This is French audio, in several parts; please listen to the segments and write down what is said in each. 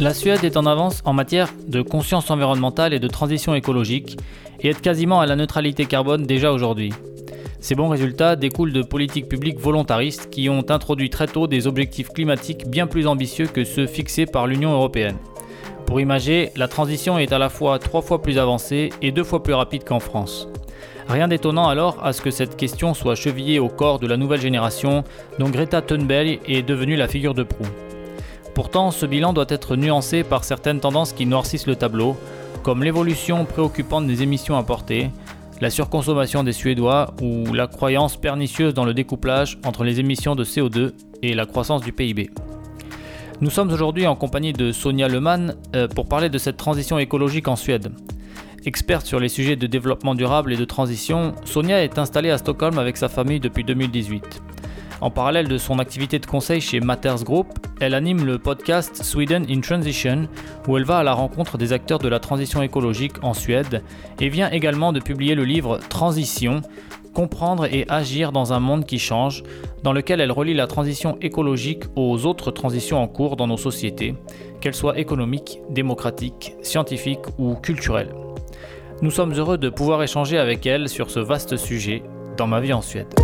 La Suède est en avance en matière de conscience environnementale et de transition écologique et est quasiment à la neutralité carbone déjà aujourd'hui. Ces bons résultats découlent de politiques publiques volontaristes qui ont introduit très tôt des objectifs climatiques bien plus ambitieux que ceux fixés par l'Union européenne. Pour imager, la transition est à la fois trois fois plus avancée et deux fois plus rapide qu'en France. Rien d'étonnant alors à ce que cette question soit chevillée au corps de la nouvelle génération dont Greta Thunberg est devenue la figure de proue. Pourtant, ce bilan doit être nuancé par certaines tendances qui noircissent le tableau, comme l'évolution préoccupante des émissions importées, la surconsommation des Suédois ou la croyance pernicieuse dans le découplage entre les émissions de CO2 et la croissance du PIB. Nous sommes aujourd'hui en compagnie de Sonia Lemann euh, pour parler de cette transition écologique en Suède. Experte sur les sujets de développement durable et de transition, Sonia est installée à Stockholm avec sa famille depuis 2018. En parallèle de son activité de conseil chez Matters Group, elle anime le podcast Sweden in Transition, où elle va à la rencontre des acteurs de la transition écologique en Suède, et vient également de publier le livre Transition, comprendre et agir dans un monde qui change, dans lequel elle relie la transition écologique aux autres transitions en cours dans nos sociétés, qu'elles soient économiques, démocratiques, scientifiques ou culturelles. Nous sommes heureux de pouvoir échanger avec elle sur ce vaste sujet dans ma vie en Suède.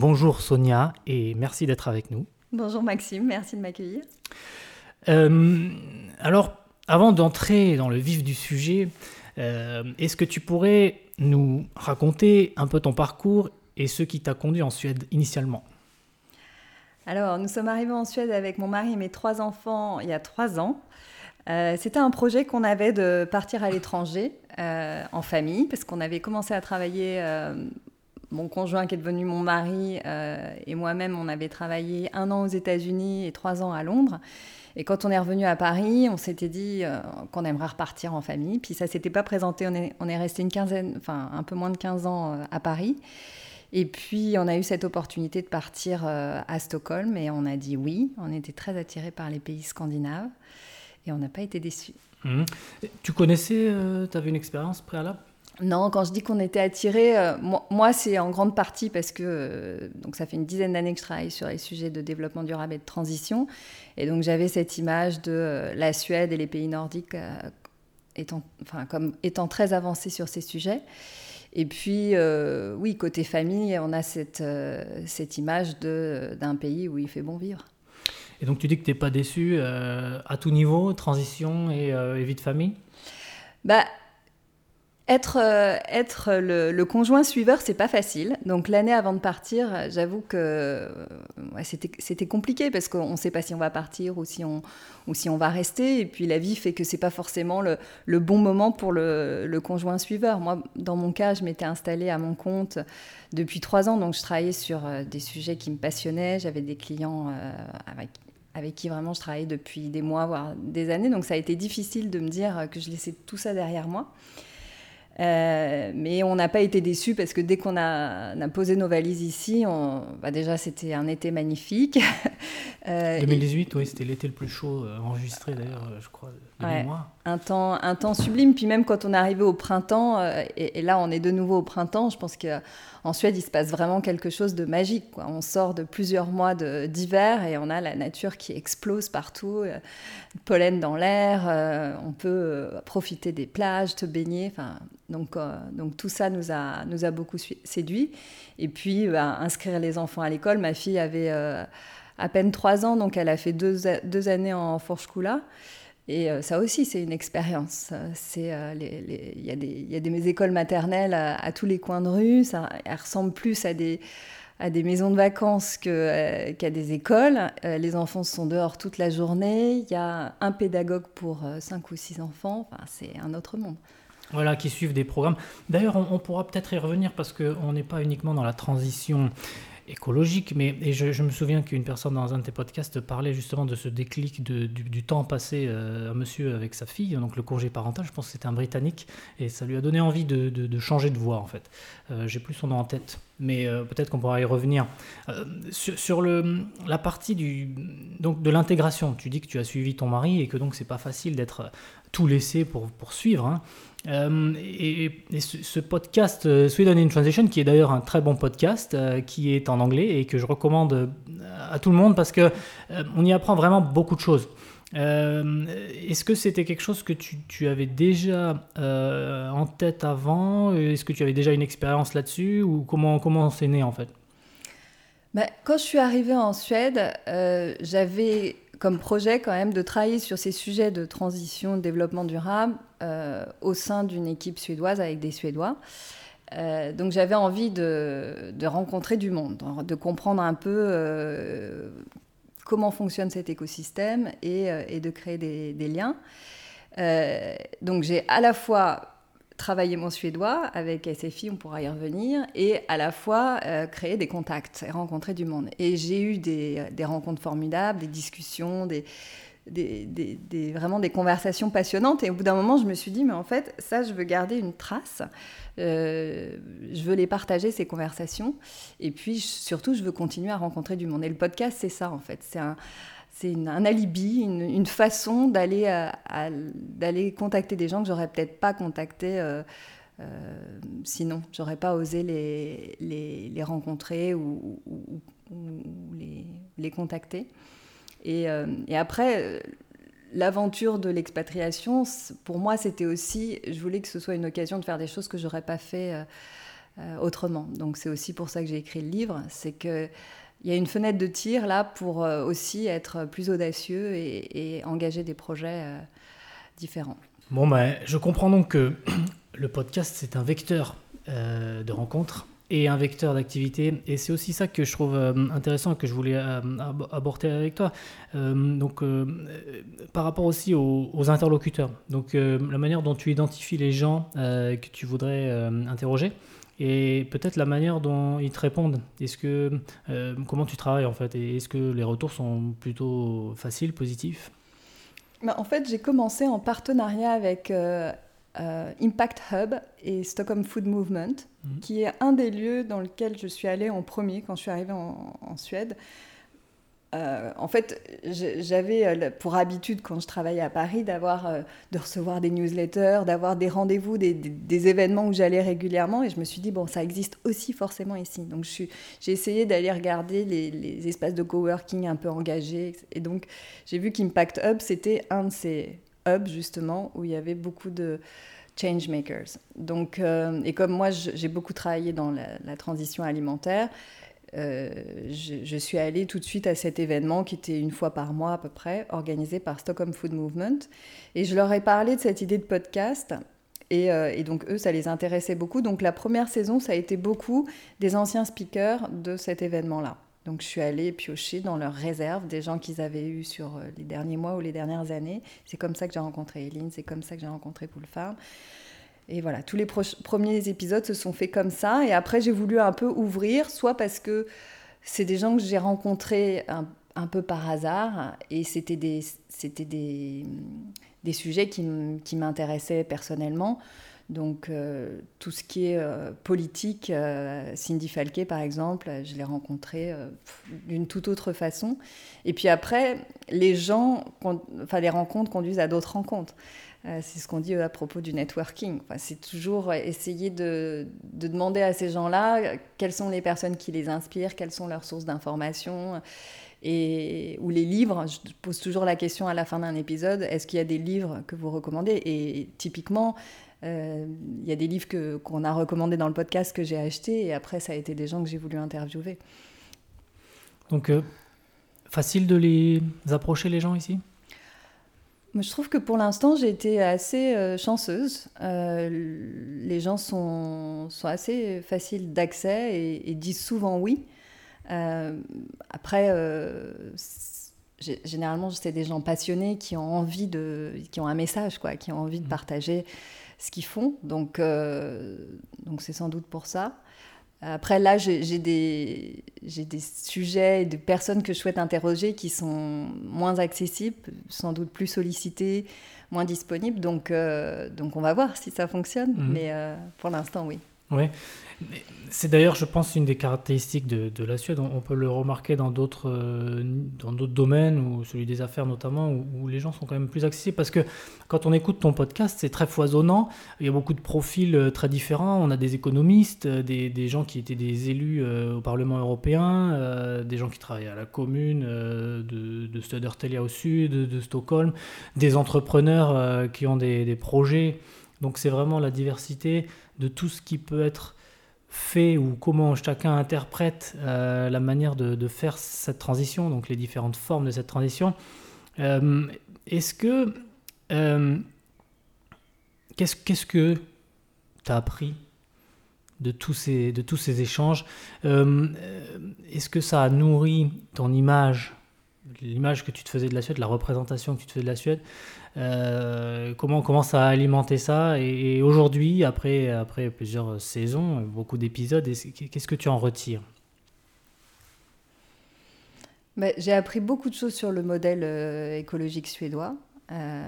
Bonjour Sonia et merci d'être avec nous. Bonjour Maxime, merci de m'accueillir. Euh, alors, avant d'entrer dans le vif du sujet, euh, est-ce que tu pourrais nous raconter un peu ton parcours et ce qui t'a conduit en Suède initialement? Alors, nous sommes arrivés en Suède avec mon mari et mes trois enfants il y a trois ans. Euh, c'était un projet qu'on avait de partir à l'étranger en famille, parce qu'on avait commencé à travailler mon conjoint qui est devenu mon mari euh, et moi-même, on avait travaillé un an aux États-Unis et trois ans à Londres. Et quand on est revenu à Paris, on s'était dit euh, qu'on aimerait repartir en famille. Puis ça s'était pas présenté. On est, resté une quinzaine, enfin un peu moins de 15 ans euh, à Paris. Et puis on a eu cette opportunité de partir à Stockholm et on a dit oui. On était très attirés par les pays scandinaves et on n'a pas été déçus. Mmh. Tu connaissais, tu avais une expérience préalable? Non, quand je dis qu'on était attirés, euh, moi, c'est en grande partie parce que euh, donc ça fait une dizaine d'années que je travaille sur les sujets de développement durable et de transition, et donc j'avais cette image de euh, la Suède et les pays nordiques étant, enfin, comme étant très avancés sur ces sujets. Et puis, oui, côté famille, on a cette, cette image d'un pays où il fait bon vivre. Et donc tu dis que tu n'es pas déçu à tout niveau, transition et, et vie de famille? Bah, être, euh, être le, conjoint suiveur, c'est pas facile. Donc l'année avant de partir, j'avoue que c'était compliqué parce qu'on ne sait pas si on va partir ou si on, ou si on va rester. Et puis la vie fait que c'est pas forcément le, bon moment pour le, conjoint suiveur. Moi, dans mon cas, je m'étais installée à mon compte depuis trois ans, donc je travaillais sur euh, des sujets qui me passionnaient. J'avais des clients euh, avec, avec qui vraiment je travaillais depuis des mois, voire des années. Donc ça a été difficile de me dire que je laissais tout ça derrière moi. Euh, mais on n'a pas été déçus parce que dès qu'on a, posé nos valises ici, on, bah déjà c'était un été magnifique. 2018, euh, oui, c'était l'été le plus chaud euh, enregistré d'ailleurs, je crois, de ouais, mois. Un temps, un temps sublime. Puis même quand on est arrivé au printemps, et, là on est de nouveau au printemps, je pense qu'en Suède il se passe vraiment quelque chose de magique. Quoi. On sort de plusieurs mois d'hiver et on a la nature qui explose partout, pollen dans l'air, on peut profiter des plages, te baigner. Enfin, donc, euh, donc tout ça nous a, nous a beaucoup séduit. Et puis, bah, inscrire les enfants à l'école. Ma fille avait euh, à peine trois ans, donc elle a fait deux, deux années en Forschkula. Et euh, ça aussi, c'est une expérience. Il y, a des, y a des écoles maternelles à, tous les coins de rue. Ça, elles ressemblent plus à des, à des maisons de vacances qu'à des écoles. les enfants sont dehors toute la journée. Il y a un pédagogue pour cinq ou six enfants. Enfin, c'est un autre monde. Voilà, qui suivent des programmes. D'ailleurs, on, pourra peut-être y revenir parce qu'on n'est pas uniquement dans la transition écologique, mais et je, me souviens qu'une personne dans un de tes podcasts parlait justement de ce déclic du, temps passé euh, à monsieur avec sa fille, donc le congé parental, je pense que c'était un Britannique, et ça lui a donné envie de, changer de voie en fait. Euh, j'ai plus son nom en tête. mais peut-être qu'on pourra y revenir. sur, le, la partie du, donc de l'intégration, tu dis que tu as suivi ton mari et que donc c'est pas facile d'être tout laissé pour, pour suivre. Hein. Euh, et, ce, podcast euh, Sweden in Transition, qui est d'ailleurs un très bon podcast, euh, qui est en anglais et que je recommande à tout le monde parce que on y apprend vraiment beaucoup de choses. Est-ce que c'était quelque chose que tu, tu avais déjà en tête avant? Est-ce que tu avais déjà une expérience là-dessus? Ou comment, comment c'est né en fait? Bah, Quand je suis arrivée en Suède, j'avais comme projet quand même de travailler sur ces sujets de transition, de développement durable euh, au sein d'une équipe suédoise avec des Suédois. Euh, donc j'avais envie de, rencontrer du monde, de comprendre un peu euh, comment fonctionne cet écosystème et, de créer des, des liens. donc j'ai à la fois travailler mon suédois avec SFI, on pourra y revenir, et à la fois euh, créer des contacts et rencontrer du monde. Et j'ai eu des, des, rencontres formidables, des discussions, des, des, vraiment des conversations passionnantes. Et au bout d'un moment, je me suis dit, mais en fait, ça, je veux garder une trace. Euh, je veux les partager, ces conversations. Et puis, surtout, je veux continuer à rencontrer du monde. Et le podcast, c'est ça, en fait. C'est un c'est un alibi, une, façon d'aller euh, d'aller contacter des gens que j'aurais peut-être pas contactés euh, euh, sinon. J'aurais pas osé les, les, rencontrer ou, les, les, contacter. Et, et après, l'aventure de l'expatriation, pour moi, c'était aussi, je voulais que ce soit une occasion de faire des choses que j'aurais pas fait autrement. Donc c'est aussi pour ça que j'ai écrit le livre, c'est que il y a une fenêtre de tir là pour euh, aussi être plus audacieux et, engager des projets euh, différents. Bon, ben, je comprends donc que le podcast, c'est un vecteur euh, de rencontres et un vecteur d'activité. Et c'est aussi ça que je trouve intéressant et que je voulais aborder avec toi. donc, par rapport aussi aux, aux interlocuteurs. Donc, la manière dont tu identifies les gens que tu voudrais interroger et peut-être la manière dont ils te répondent. Est-ce que euh, comment tu travailles en fait? Et est-ce que les retours sont plutôt faciles, positifs? Bah, En fait, j'ai commencé en partenariat avec euh, euh, Impact Hub et Stockholm Food Movement, mhm. qui est un des lieux dans lequel je suis allée en premier quand je suis arrivée en, en Suède. Euh, en fait, j'avais euh, pour habitude, quand je travaillais à Paris, d'avoir, euh, de recevoir des newsletters, d'avoir des rendez-vous, des, événements où j'allais régulièrement. Et je me suis dit, bon, ça existe aussi forcément ici. Donc, j'ai essayé d'aller regarder les, espaces de coworking un peu engagés. Et donc, j'ai vu qu'Impact Hub, c'était un de ces hubs, justement, où il y avait beaucoup de changemakers. Donc, et comme moi, j'ai beaucoup travaillé dans la transition alimentaire, euh, je, suis allée tout de suite à cet événement qui était une fois par mois à peu près, organisé par Stockholm Food Movement. Et je leur ai parlé de cette idée de podcast. Et, euh, et, donc eux, ça les intéressait beaucoup. Donc la première saison, ça a été beaucoup des anciens speakers de cet événement-là. Donc je suis allée piocher dans leurs réserves des gens qu'ils avaient eus sur euh, les derniers mois ou les dernières années. C'est comme ça que j'ai rencontré Eline, c'est comme ça que j'ai rencontré Pool Farm. Et voilà, tous les premiers épisodes se sont faits comme ça. Et après, j'ai voulu un peu ouvrir, soit parce que c'est des gens que j'ai rencontrés un, peu par hasard, et c'était des, des, des sujets qui, m'intéressaient personnellement. Donc, euh, tout ce qui est euh, politique, euh, Cindy Falquet, par exemple, je l'ai rencontré d'une toute autre façon. Et puis après, les gens, enfin, les rencontres conduisent à d'autres rencontres. Euh, c'est ce qu'on dit euh, à propos du networking. c'est toujours essayer de, demander à ces gens-là euh, quelles sont les personnes qui les inspirent, quelles sont leurs sources d'informations. Et, ou les livres, je pose toujours la question à la fin d'un épisode, est-ce qu'il y a des livres que vous recommandez? Et typiquement, il y a des livres qu'on a recommandés dans le podcast que j'ai achetés, et après, ça a été des gens que j'ai voulu interviewer. Donc, facile de les approcher, les gens ici? Je trouve que pour l'instant, j'ai été assez euh, chanceuse. Euh, les gens sont, sont assez faciles d'accès et, disent souvent oui. Euh, après, généralement, c'est des gens passionnés qui ont envie de, qui ont un message, quoi, qui ont envie de mmh. partager ce qu'ils font. Donc, donc c'est sans doute pour ça. Après, là, j'ai des, des, sujets et des personnes que je souhaite interroger qui sont moins accessibles, sans doute plus sollicités, moins disponibles. Donc, euh, donc on va voir si ça fonctionne. Mhm. Mais euh, pour l'instant, oui. Oui. C'est d'ailleurs, je pense, une des caractéristiques de, la Suède. On, peut le remarquer dans d'autres euh, dans d'autres domaines, ou celui des affaires notamment, où, les gens sont quand même plus accessibles. Parce que quand on écoute ton podcast, c'est très foisonnant. Il y a beaucoup de profils euh, très différents. On a des économistes, euh, des, gens qui étaient des élus au Parlement européen, des gens qui travaillent à la commune de, de au sud, de, Stockholm, des entrepreneurs qui ont des projets. Donc c'est vraiment la diversité de tout ce qui peut être fait ou comment chacun interprète euh, la manière de, faire cette transition, donc les différentes formes de cette transition. Euh, est-ce que. Euh, qu'est-ce, que tu as appris de tous ces, de tous ces échanges? Est-ce que ça a nourri ton image, l'image que tu te faisais de la Suède, la représentation que tu te faisais de la Suède? Euh, comment, comment ça a alimenté ça Et, aujourd'hui, après, après plusieurs saisons, beaucoup d'épisodes, qu'est-ce que tu en retires? Bah, J'ai appris beaucoup de choses sur le modèle euh, écologique suédois. Euh,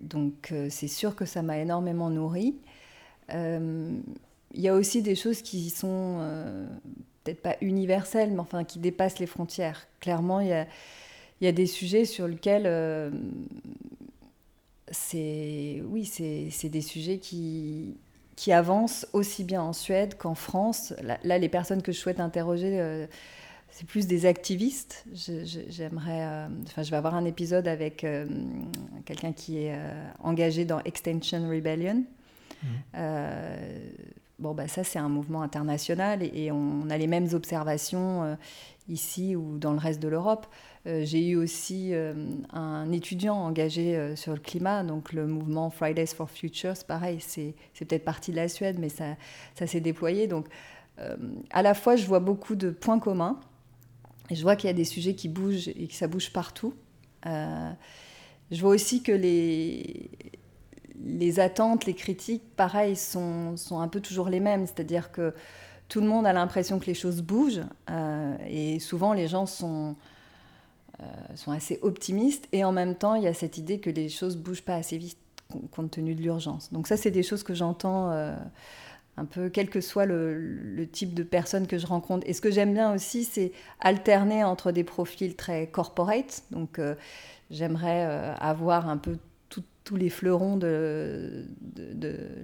donc c'est sûr que ça m'a énormément nourri. Il y a aussi des choses qui sont peut-être pas universelles, mais enfin qui dépassent les frontières. Clairement, il y a il y a des sujets sur lesquels euh, c'est oui c'est des sujets qui qui avancent aussi bien en Suède qu'en France. Là, les personnes que je souhaite interroger, euh, c'est plus des activistes. J'aimerais, euh, enfin, je vais avoir un épisode avec quelqu'un qui est engagé dans Extension Rebellion. Mmh. bon, bah, ça, c'est un mouvement international et, et, on a les mêmes observations ici ou dans le reste de l'Europe. Euh, j'ai eu aussi euh, un étudiant engagé euh, sur le climat, donc le mouvement Fridays for Futures, pareil, c'est peut-être partie de la Suède, mais ça, ça s'est déployé. Donc à la fois, je vois beaucoup de points communs, et je vois qu'il y a des sujets qui bougent et que ça bouge partout. je vois aussi que les, les attentes, les critiques, pareil, sont, sont un peu toujours les mêmes, c'est-à-dire que tout le monde a l'impression que les choses bougent, et souvent les gens sont sont assez optimistes et en même temps il y a cette idée que les choses bougent pas assez vite compte tenu de l'urgence. Donc ça c'est des choses que j'entends euh, un peu quel que soit le, type de personne que je rencontre. Et ce que j'aime bien aussi c'est alterner entre des profils très corporate. Donc euh, j'aimerais avoir un peu tous les fleurons de,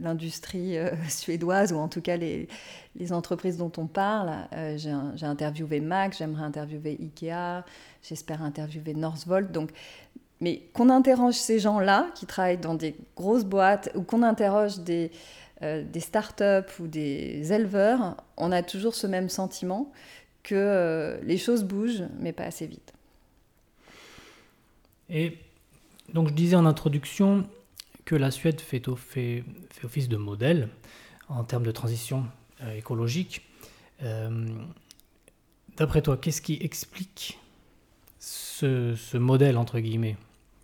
l'industrie suédoise, ou en tout cas les, entreprises dont on parle. j'ai interviewé Mac, j'aimerais interviewer Ikea, J'espère interviewer Northvolt. Donc, mais qu'on interroge ces gens-là qui travaillent dans des grosses boîtes ou qu'on interroge des, euh, des start-up ou des éleveurs, on a toujours ce même sentiment que euh, les choses bougent, mais pas assez vite. Et donc je disais en introduction que la Suède fait, office de modèle en termes de transition euh, écologique. D'après toi, qu'est-ce qui explique ce, modèle, entre guillemets?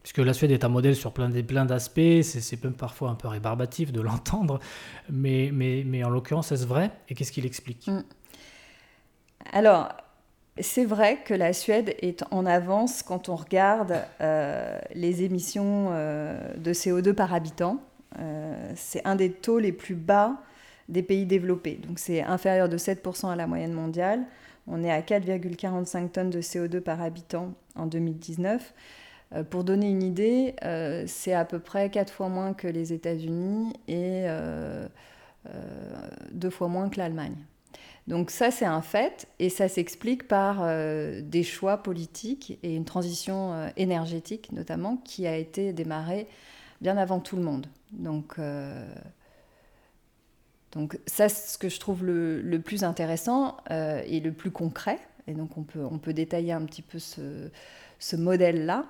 Puisque la Suède est un modèle sur plein, d'aspects, c'est parfois un peu rébarbatif de l'entendre, mais, en l'occurrence, est-ce vrai? Et qu'est-ce qu'il explique mm. Alors, c'est vrai que la Suède est en avance quand on regarde euh, les émissions euh, de CO2 par habitant. Euh, c'est un des taux les plus bas des pays développés. Donc c'est inférieur de 7% à la moyenne mondiale. On est à 4,45 tonnes de CO2 par habitant en 2019. Euh, pour donner une idée, c'est à peu près 4 fois moins que les États-Unis et euh, deux fois moins que l'Allemagne. Donc ça, c'est un fait, et ça s'explique par des choix politiques et une transition énergétique, notamment, qui a été démarrée bien avant tout le monde. Donc donc ça, c'est ce que je trouve le, plus intéressant euh, et le plus concret. Et donc on peut, on peut détailler un petit peu ce, modèle-là.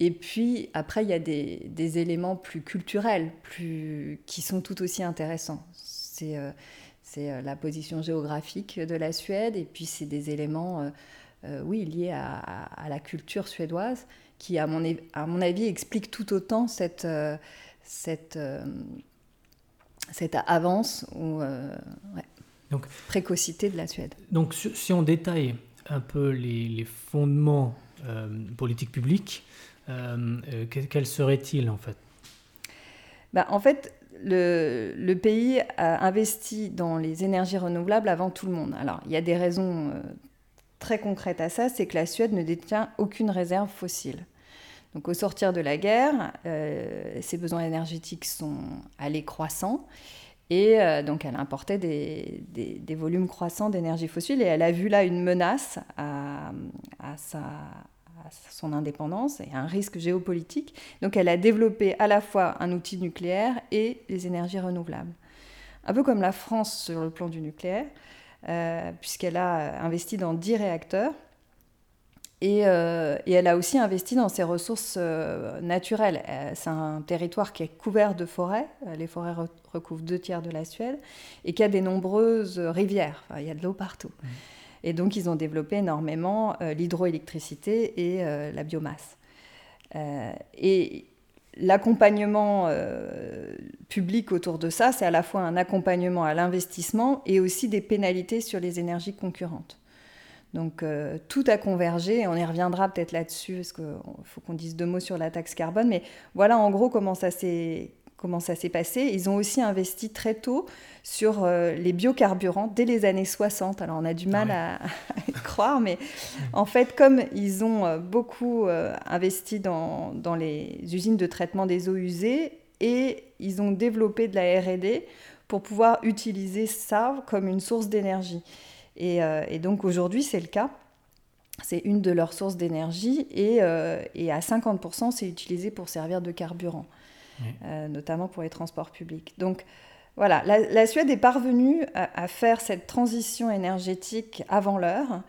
Et puis après, il y a des, éléments plus culturels, plus, qui sont tout aussi intéressants. Euh, euh, la position géographique de la Suède, et puis c'est des éléments, oui, liés à, à, la culture suédoise, qui, à mon, à mon avis, expliquent tout autant cette, cette cette avance ou euh, donc, précocité de la Suède. Donc si on détaille un peu les, fondements euh, politiques publiques, euh, quels seraient-ils en fait? Bah, En fait, le, pays a investi dans les énergies renouvelables avant tout le monde. Alors, il y a des raisons euh, très concrètes à ça, c'est que la Suède ne détient aucune réserve fossile. Donc au sortir de la guerre, euh, ses besoins énergétiques sont allés croissants. Et euh, donc elle importait des, des, volumes croissants d'énergie fossile et elle a vu là une menace à, sa, son indépendance et un risque géopolitique. Donc elle a développé à la fois un outil nucléaire et les énergies renouvelables. Un peu comme la France sur le plan du nucléaire, euh, puisqu'elle a investi dans 10 réacteurs euh, et, elle a aussi investi dans ses ressources euh, naturelles. C'est un territoire qui est couvert de forêts. Les forêts recouvrent deux tiers de la Suède et qui a des nombreuses rivières. il y a de l'eau partout. Mmh. Et donc, ils ont développé énormément l'hydroélectricité et la biomasse. et l'accompagnement public autour de ça, c'est à la fois un accompagnement à l'investissement et aussi des pénalités sur les énergies concurrentes. Donc euh, tout a convergé, on y reviendra peut-être là-dessus, parce qu'il faut qu'on dise deux mots sur la taxe carbone, mais voilà en gros comment ça s'est comment ça s'est passé. Ils ont aussi investi très tôt sur euh, les biocarburants dès les années 60. Alors on a du mal à, y croire, mais en fait, comme ils ont euh, beaucoup investi dans, dans, les usines de traitement des eaux usées et ils ont développé de la RD pour pouvoir utiliser ça comme une source d'énergie. Euh, et, donc aujourd'hui, c'est le cas. C'est une de leurs sources d'énergie et, euh, à 50%, c'est utilisé pour servir de carburant, euh, notamment pour les transports publics. Donc voilà, la, Suède est parvenue à, faire cette transition énergétique avant l'heure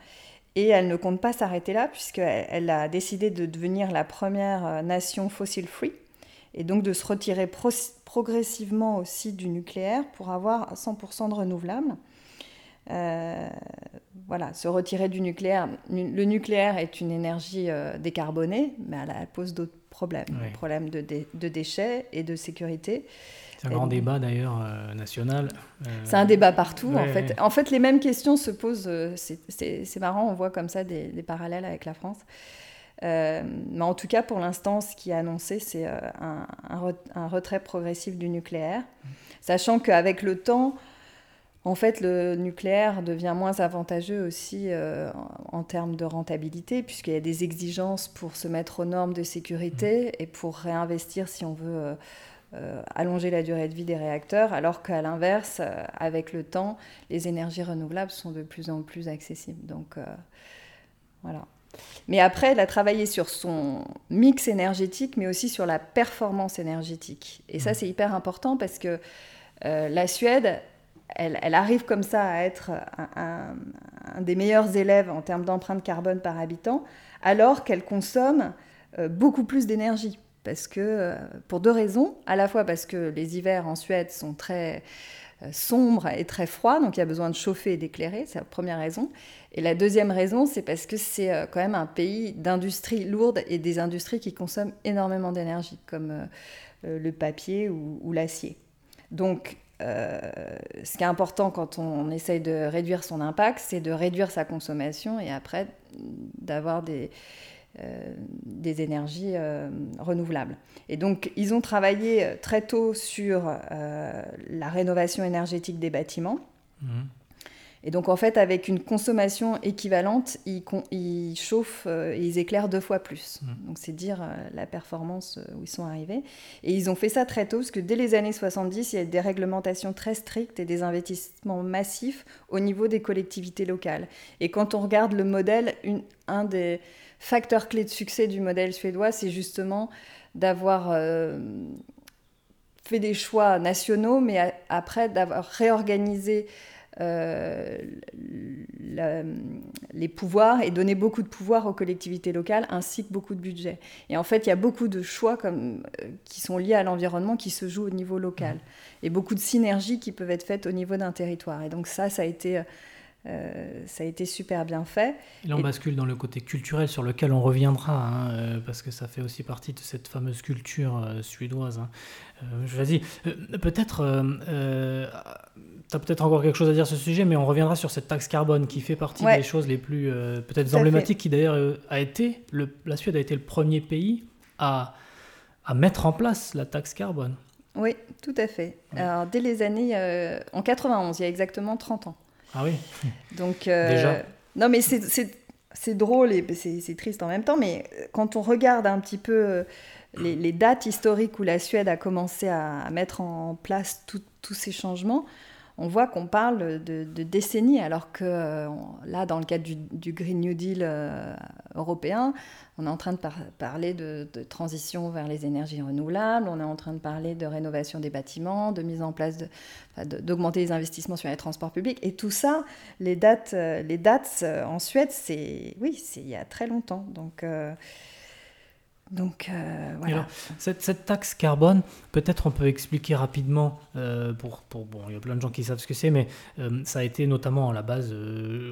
et elle ne compte pas s'arrêter là puisqu'elle elle a décidé de devenir la première nation fossil free et donc de se retirer progressivement aussi du nucléaire pour avoir 100% de renouvelables. Euh, voilà, se retirer du nucléaire. Le nucléaire est une énergie euh, décarbonée, mais elle, pose d'autres problèmes, problèmes de, de, déchets et de sécurité. C'est un grand débat d'ailleurs euh, national. C'est un débat partout en fait. En fait, les mêmes questions se posent. c'est marrant, on voit comme ça des, parallèles avec la France. mais en tout cas, pour l'instant, ce qui est annoncé, c'est un, un, retrait progressif du nucléaire, mmh. sachant qu'avec le temps, en fait, le nucléaire devient moins avantageux aussi euh, en, termes de rentabilité, puisqu'il y a des exigences pour se mettre aux normes de sécurité mmh. et pour réinvestir si on veut euh, euh, allonger la durée de vie des réacteurs, alors qu'à l'inverse, avec le temps, les énergies renouvelables sont de plus en plus accessibles. Donc voilà. Mais après, elle a travaillé sur son mix énergétique, mais aussi sur la performance énergétique. Et ça, mmh. c'est hyper important parce que la Suède, elle, arrive comme ça à être un, des meilleurs élèves en termes d'empreinte carbone par habitant, alors qu'elle consomme euh, beaucoup plus d'énergie. Parce que, euh, pour deux raisons, à la fois parce que les hivers en Suède sont très euh, sombres et très froids, donc il y a besoin de chauffer et d'éclairer, c'est la première raison. Et la deuxième raison, c'est parce que c'est quand même un pays d'industries lourdes et des industries qui consomment énormément d'énergie, comme le papier ou, ou l'acier. Donc euh, ce qui est important quand on, essaye de réduire son impact, c'est de réduire sa consommation et après d'avoir des, euh, énergies euh, renouvelables. Et donc, ils ont travaillé très tôt sur la rénovation énergétique des bâtiments. Mmh. Et donc, en fait, avec une consommation équivalente, ils, chauffent euh, et ils éclairent deux fois plus. Mmh. Donc, c'est dire euh, la performance euh, où ils sont arrivés. Et ils ont fait ça très tôt, parce que dès les années 70, il y a des réglementations très strictes et des investissements massifs au niveau des collectivités locales. Et quand on regarde le modèle, un des facteurs clés de succès du modèle suédois, c'est justement d'avoir fait des choix nationaux, mais après d'avoir réorganisé euh, les pouvoirs et donner beaucoup de pouvoir aux collectivités locales ainsi que beaucoup de budget. Et en fait, il y a beaucoup de choix comme, euh, qui sont liés à l'environnement qui se jouent au niveau local et beaucoup de synergies qui peuvent être faites au niveau d'un territoire. Et donc ça, ça a été... Euh, ça a été super bien fait. Et là, on bascule dans le côté culturel sur lequel on reviendra, hein, parce que ça fait aussi partie de cette fameuse culture suédoise. Hein. Vas-y, peut-être tu as peut-être encore quelque chose à dire sur ce sujet, mais on reviendra sur cette taxe carbone qui fait partie des choses les plus euh, peut-être emblématiques, qui d'ailleurs euh, a été, le, la Suède a été le premier pays à, à mettre en place la taxe carbone. Oui, tout à fait. Alors, dès les années... en 91, il y a exactement 30 ans. Ah oui. Donc, Déjà. Non, mais c'est drôle et c'est triste en même temps, mais quand on regarde un petit peu les, dates historiques où la Suède a commencé à, mettre en place tous ces changements, on voit qu'on parle de, décennies, alors que euh, là, dans le cadre du, Green New Deal euh, européen, on est en train de parler de, transition vers les énergies renouvelables, on est en train de parler de rénovation des bâtiments, de mise en place d'augmenter les investissements sur les transports publics. Et tout ça, les dates, euh, les dates en Suède, c'est oui, c'est il y a très longtemps. Donc donc euh, voilà. cette, taxe carbone, peut-être on peut expliquer rapidement, euh, pour, pour, bon, il y a plein de gens qui savent ce que c'est, mais euh, ça a été notamment à la base,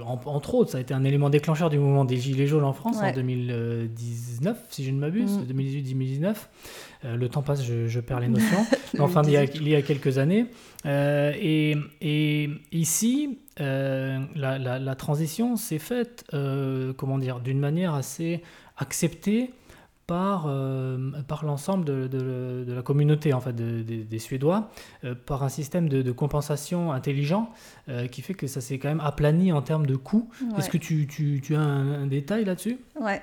entre autres, ça a été un élément déclencheur du mouvement des Gilets jaunes en France en 2019, si je ne m'abuse, 2018-2019. Mm. le temps passe, je, perds les notions. enfin, il y, a, il y, a, quelques années. Et, et, ici, la, la, la, transition s'est faite, comment dire, d'une manière assez acceptée par, euh, par l'ensemble de, de, la communauté en fait, des Suédois, euh, par un système de, compensation intelligent euh, qui fait que ça s'est quand même aplani en termes de coûts. Est-ce que tu, tu, tu as un, détail là-dessus? Ouais.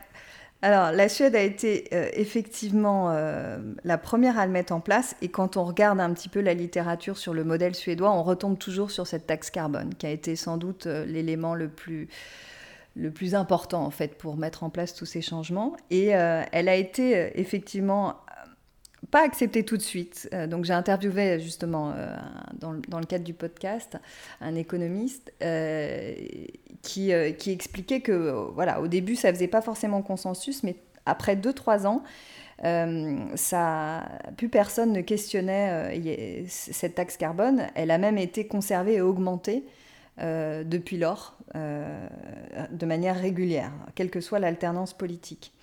Alors, la Suède a été effectivement la première à le mettre en place. Et quand on regarde un petit peu la littérature sur le modèle suédois, on retombe toujours sur cette taxe carbone, qui a été sans doute l'élément le plus le plus important en fait pour mettre en place tous ces changements. Et euh, elle a été euh, effectivement euh, pas acceptée tout de suite. donc j'ai interviewé justement dans, le cadre du podcast un économiste qui, qui, expliquait que voilà au début ça faisait pas forcément consensus, mais après 2-3 ans, ça, plus personne ne questionnait cette taxe carbone. Elle a même été conservée et augmentée euh, depuis lors, euh, de manière régulière, quelle que soit l'alternance politique.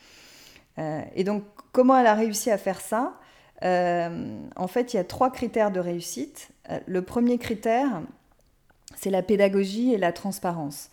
Euh, et donc, comment elle a réussi à faire ça? En fait, il y a trois critères de réussite. le premier critère, c'est la pédagogie et la transparence.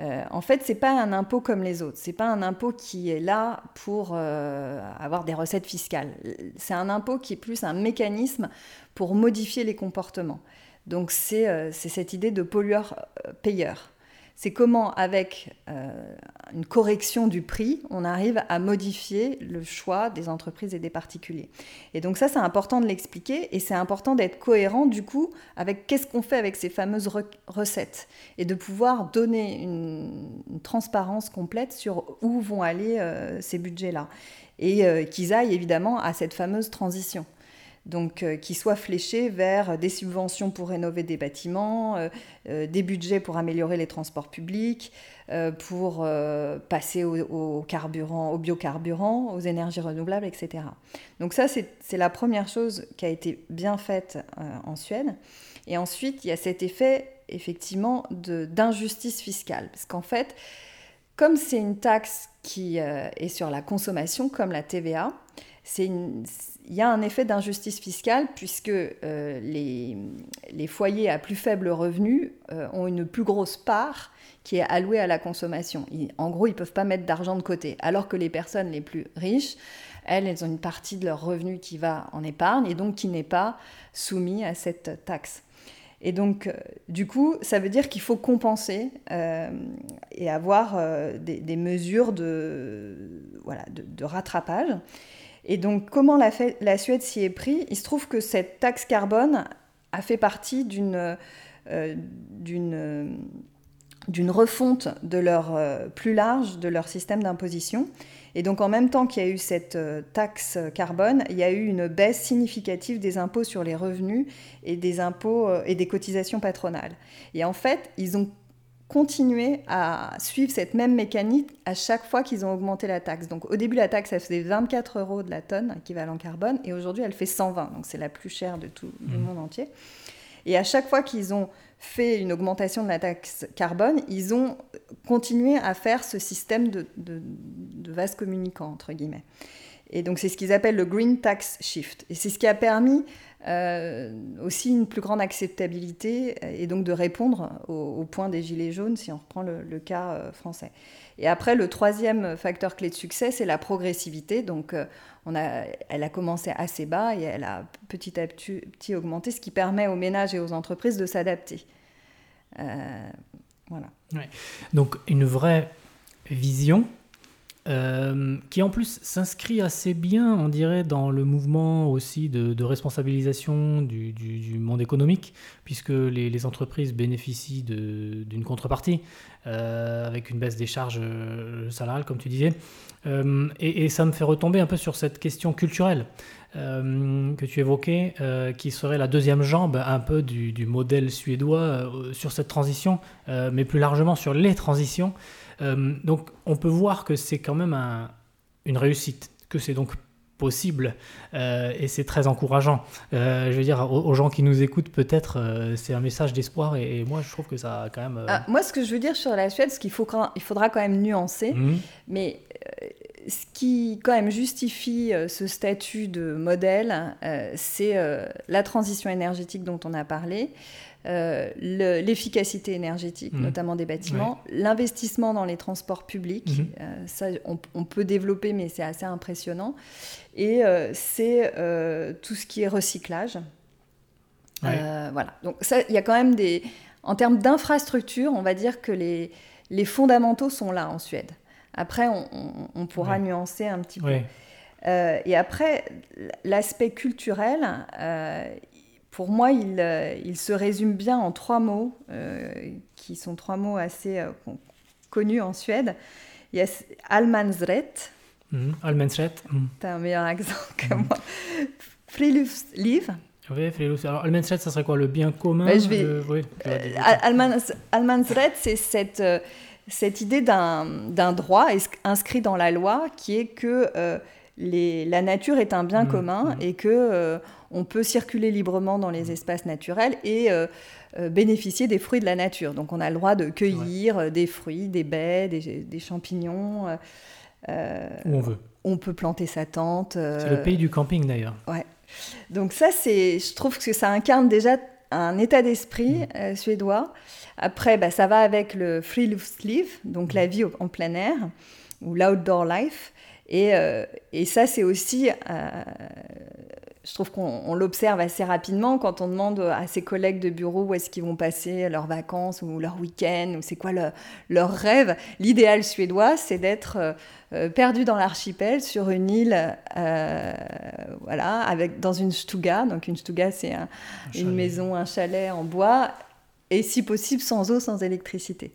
en fait, c'est pas un impôt comme les autres. C'est pas un impôt qui est là pour avoir des recettes fiscales. C'est un impôt qui est plus un mécanisme pour modifier les comportements. Donc euh, c'est cette idée de pollueur-payeur. C'est comment, avec euh, une correction du prix, on arrive à modifier le choix des entreprises et des particuliers. Et donc ça, c'est important de l'expliquer et c'est important d'être cohérent du coup avec qu'est-ce qu'on fait avec ces fameuses recettes et de pouvoir donner une, transparence complète sur où vont aller euh, ces budgets-là et qu'ils aillent évidemment à cette fameuse transition donc euh, qui soit fléché vers des subventions pour rénover des bâtiments, euh, euh, des budgets pour améliorer les transports publics, pour passer au, carburant, au biocarburant, aux énergies renouvelables, etc. Donc ça, c'est la première chose qui a été bien faite en Suède. Et ensuite, il y a cet effet, effectivement, d'injustice fiscale. Parce qu'en fait, comme c'est une taxe qui est sur la consommation, comme la TVA, il y a un effet d'injustice fiscale puisque euh, les, foyers à plus faible revenu euh, ont une plus grosse part qui est allouée à la consommation. en gros, ils ne peuvent pas mettre d'argent de côté, alors que les personnes les plus riches, elles, elles ont une partie de leur revenu qui va en épargne et donc qui n'est pas soumis à cette taxe. Et donc, euh, du coup, ça veut dire qu'il faut compenser et avoir des, mesures de rattrapage. Et donc, comment la, Suède s'y est pris? Il se trouve que cette taxe carbone a fait partie d'une euh, refonte de leur euh, plus large de leur système d'imposition. Et donc en même temps qu'il y a eu cette euh, taxe carbone, il y a eu une baisse significative des impôts sur les revenus et des impôts et des cotisations patronales. Et en fait, ils ont continuer à suivre cette même mécanique à chaque fois qu'ils ont augmenté la taxe. Donc au début, la taxe, elle faisait 24 euros de la tonne, équivalent carbone, et aujourd'hui, elle fait 120. Donc c'est la plus chère de tout le mmh. monde entier. Et à chaque fois qu'ils ont fait une augmentation de la taxe carbone, ils ont continué à faire ce système de, de, de vase communicant, entre guillemets. Et donc c'est ce qu'ils appellent le Green Tax Shift. Et c'est ce qui a permis aussi une plus grande acceptabilité et donc de répondre au, point des gilets jaunes si on reprend le, cas français. Et après, le troisième facteur clé de succès, c'est la progressivité. Donc, elle a commencé assez bas et elle a petit à petit augmenté, ce qui permet aux ménages et aux entreprises de s'adapter. voilà. Donc, une vraie vision euh, qui en plus s'inscrit assez bien, on dirait, dans le mouvement aussi de, responsabilisation du, monde économique, puisque les, entreprises bénéficient d'une contrepartie, euh, avec une baisse des charges euh, salariales, comme tu disais. Et, ça me fait retomber un peu sur cette question culturelle que tu évoquais, qui serait la deuxième jambe un peu du, du modèle suédois sur cette transition, mais plus largement sur les transitions. Euh, donc on peut voir que c'est quand même une réussite, que c'est donc possible euh, et c'est très encourageant. Euh, je veux dire, aux, gens qui nous écoutent, peut-être c'est un message d'espoir et, moi je trouve que ça a quand même. Ah, moi, ce que je veux dire sur la Suède, ce qu'il faut, il faudra quand même nuancer, mmh. mais ce qui quand même justifie ce statut de modèle, c'est la transition énergétique dont on a parlé. Euh, l'efficacité énergétique, mhm. notamment des bâtiments, l'investissement dans les transports publics, mhm. euh, ça on, peut développer, mais c'est assez impressionnant, et euh, c'est tout ce qui est recyclage. voilà, donc ça, il y a quand même des... En termes d'infrastructure, on va dire que les, les fondamentaux sont là en Suède. Après, on, on pourra nuancer un petit peu. et après, l'aspect culturel, pour moi, euh, il, se résume bien en trois mots, euh, qui sont trois mots assez euh, connus en Suède. Il y a Almansret. Mm, Almansret. Mm. T'as un meilleur accent que mm. moi. Friluftsliv. Oui, Friluftsliv. Alors, Almansret, ça serait quoi Le bien commun ben, je vais... oui, Almansret, c'est cette, cette idée d'un droit inscrit dans la loi qui est que les, la nature est un bien commun et que on peut circuler librement dans les espaces naturels et euh, euh, bénéficier des fruits de la nature. Donc on a le droit de cueillir euh, des fruits, des baies, des, champignons. Où on veut. On peut planter sa tente. C'est le pays du camping d'ailleurs. Ouais. Donc ça, c'est, je trouve que ça incarne déjà un état d'esprit mm. suédois. Après, bah, ça va avec le friluftsliv, donc la vie en plein air, ou l'outdoor life. Et, et ça, c'est aussi je trouve qu'on l'observe assez rapidement quand on demande à ses collègues de bureau où est-ce qu'ils vont passer leurs vacances ou leur week-end ou c'est quoi leur rêve. L'idéal suédois, c'est d'être euh, euh, perdu dans l'archipel sur une île, euh, voilà, avec dans une stuga. Donc une stuga, c'est une maison, un chalet en bois et si possible sans eau, sans électricité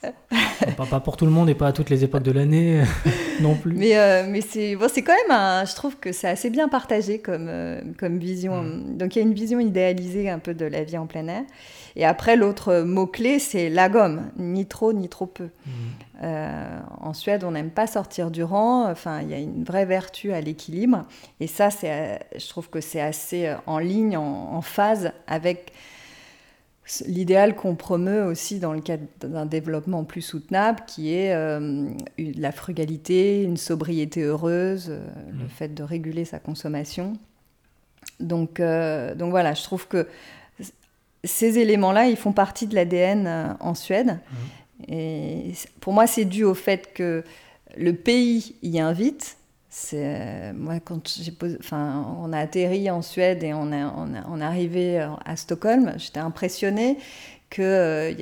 pas, pour tout le monde et pas à toutes les époques de l'année non plus. Mais, euh, mais c'est bon, quand même, je trouve que c'est assez bien partagé comme, euh, comme vision. Donc il y a une vision idéalisée un peu de la vie en plein air. Et après, l'autre mot-clé, c'est la gomme, ni trop ni trop peu. Mm. Euh, en Suède, on n'aime pas sortir du rang. Enfin, il y a une vraie vertu à l'équilibre. Et ça, je trouve que c'est assez en ligne, en phase avec l'idéal qu'on promeut aussi dans le cadre d'un développement plus soutenable, qui est euh, la frugalité, une sobriété heureuse, euh, le mmh. fait de réguler sa consommation. Donc, euh, donc voilà, je trouve que ces éléments-là, ils font partie de l'ADN en Suède. Mmh. Et pour moi, c'est dû au fait que le pays y invite, c'est euh, moi quand j'ai enfin on a atterri en Suède et on, a, on, est arrivé à Stockholm, j'étais impressionnée qu'il euh,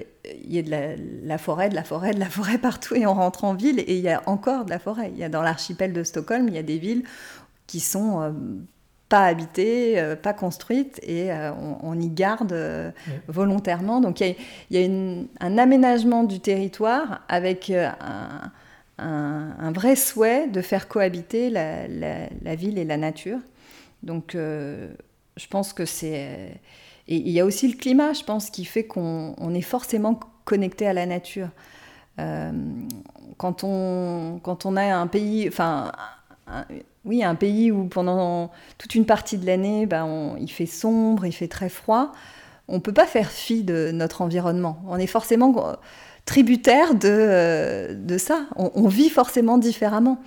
y ait de la, forêt, de la forêt, de la forêt partout et on rentre en ville et il y a encore de la forêt. Il y a dans l'archipel de Stockholm, il y a des villes qui sont euh, pas habitées, pas construites et on, y garde volontairement. Donc il y a, un aménagement du territoire avec un un, vrai souhait de faire cohabiter la, ville et la nature. Donc, euh, je pense que c'est. Et il y a aussi le climat, je pense, qui fait qu'on est forcément connecté à la nature. Euh, quand, on, quand on a un pays. Enfin, oui, un pays où pendant toute une partie de l'année, ben, il fait sombre, il fait très froid, on ne peut pas faire fi de notre environnement. On est forcément tributaire de, euh, de ça. On, vit forcément différemment.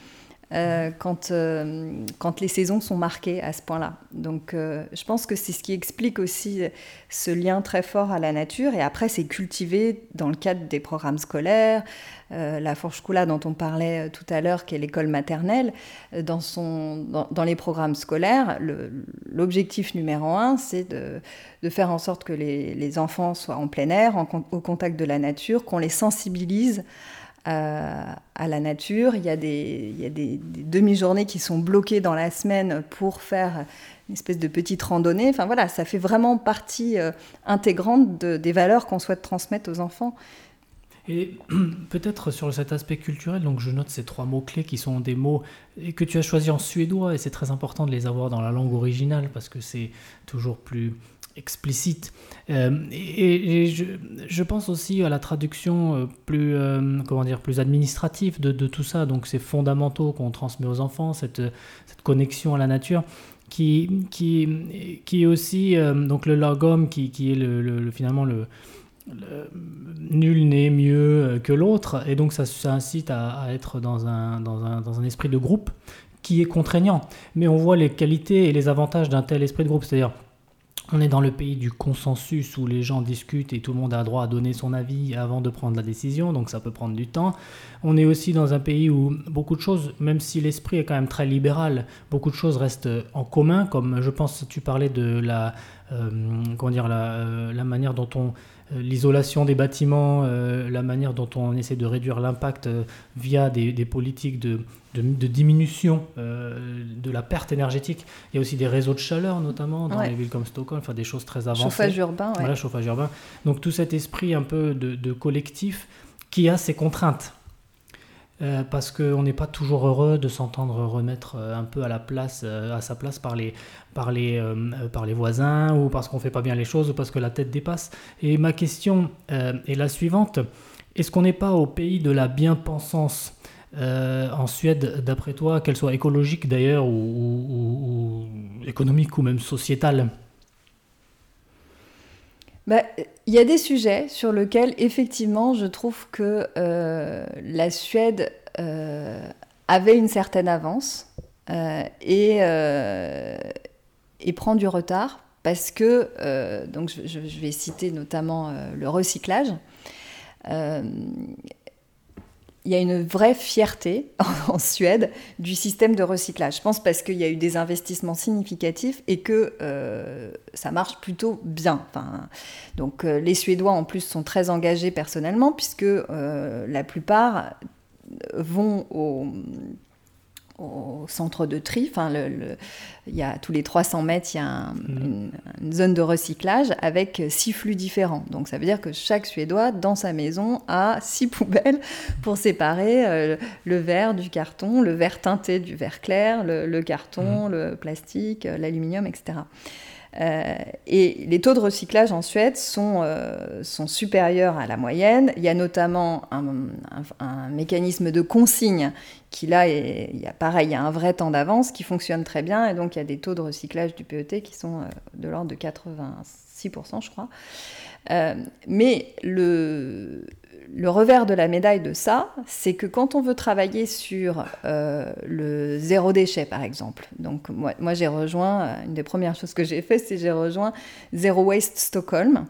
Euh, quand, euh, quand les saisons sont marquées à ce point-là. Donc euh, je pense que c'est ce qui explique aussi ce lien très fort à la nature. Et après, c'est cultivé dans le cadre des programmes scolaires. la Forschkula dont on parlait tout à l'heure, qui est l'école maternelle, dans, les programmes scolaires, l'objectif numéro un, c'est de, faire en sorte que les enfants soient en plein air, au contact de la nature, qu'on les sensibilise à, la nature. Il y a des, des, demi-journées qui sont bloquées dans la semaine pour faire une espèce de petite randonnée. Enfin voilà, ça fait vraiment partie euh, intégrante des valeurs qu'on souhaite transmettre aux enfants. Et peut-être sur cet aspect culturel, donc je note ces trois mots-clés qui sont des mots que tu as choisis en suédois et c'est très important de les avoir dans la langue originale parce que c'est toujours plus explicite. Euh, et, je, pense aussi à la traduction euh, plus, euh, comment dire, plus administrative de, tout ça, donc ces fondamentaux qu'on transmet aux enfants, cette, cette, connexion à la nature, qui, qui, qui est aussi donc le logom, qui, qui est le, finalement le, nul n'est mieux que l'autre, et donc ça, ça incite à, à, être dans un, dans, un, dans un esprit de groupe qui est contraignant. Mais on voit les qualités et les avantages d'un tel esprit de groupe, c'est-à-dire on est dans le pays du consensus où les gens discutent et tout le monde a droit à donner son avis avant de prendre la décision, donc ça peut prendre du temps. On est aussi dans un pays où beaucoup de choses, même si l'esprit est quand même très libéral, beaucoup de choses restent en commun, comme je pense tu parlais de la, euh, comment dire, euh, la manière dont on euh, l'isolation des bâtiments, la manière dont on essaie de réduire l'impact via des, politiques de, de, diminution de la perte énergétique. Il y a aussi des réseaux de chaleur, notamment dans les villes comme Stockholm, enfin des choses très avancées. Chauffage urbain, Voilà, chauffage urbain. Donc tout cet esprit un peu de collectif qui a ses contraintes. Euh, parce qu'on n'est pas toujours heureux de s'entendre remettre euh, un peu à, la place, euh, à sa place par les, par les, par les voisins ou parce qu'on fait pas bien les choses ou parce que la tête dépasse. Et ma question est la suivante. Est-ce qu'on n'est pas au pays de la bien-pensance en Suède, d'après toi, qu'elle soit écologique d'ailleurs ou, économique ou même sociétale bah, il y a des sujets sur lesquels, effectivement, je trouve que euh, la Suède euh, avait une certaine avance euh, et, et, prend du retard parce que, donc je, vais citer notamment le recyclage il y a une vraie fierté en Suède du système de recyclage. Je pense parce qu'il y a eu des investissements significatifs et que euh, ça marche plutôt bien. Donc euh, les Suédois en plus sont très engagés personnellement puisque euh, la plupart vont au au centre de tri. Enfin, le, il y a, tous les 300 mètres, il y a mhm. une, zone de recyclage avec six flux différents. Donc ça veut dire que chaque Suédois, dans sa maison, a six poubelles pour séparer euh, le verre du carton, le verre teinté du verre clair, le, carton, mhm. le plastique, euh, l'aluminium, etc. Euh, et les taux de recyclage en Suède sont, euh, sont supérieurs à la moyenne. Il y a notamment un, mécanisme de consigne qui là, il y a pareil, il y a un vrai temps d'avance qui fonctionne très bien. Et donc il y a des taux de recyclage du PET qui sont euh, de l'ordre de 86%, je crois. mais le, le revers de la médaille de ça, c'est que quand on veut travailler sur euh, le zéro déchet, par exemple, donc moi, j'ai rejoint, euh, une des premières choses que j'ai fait, c'est j'ai rejoint Zero Waste Stockholm,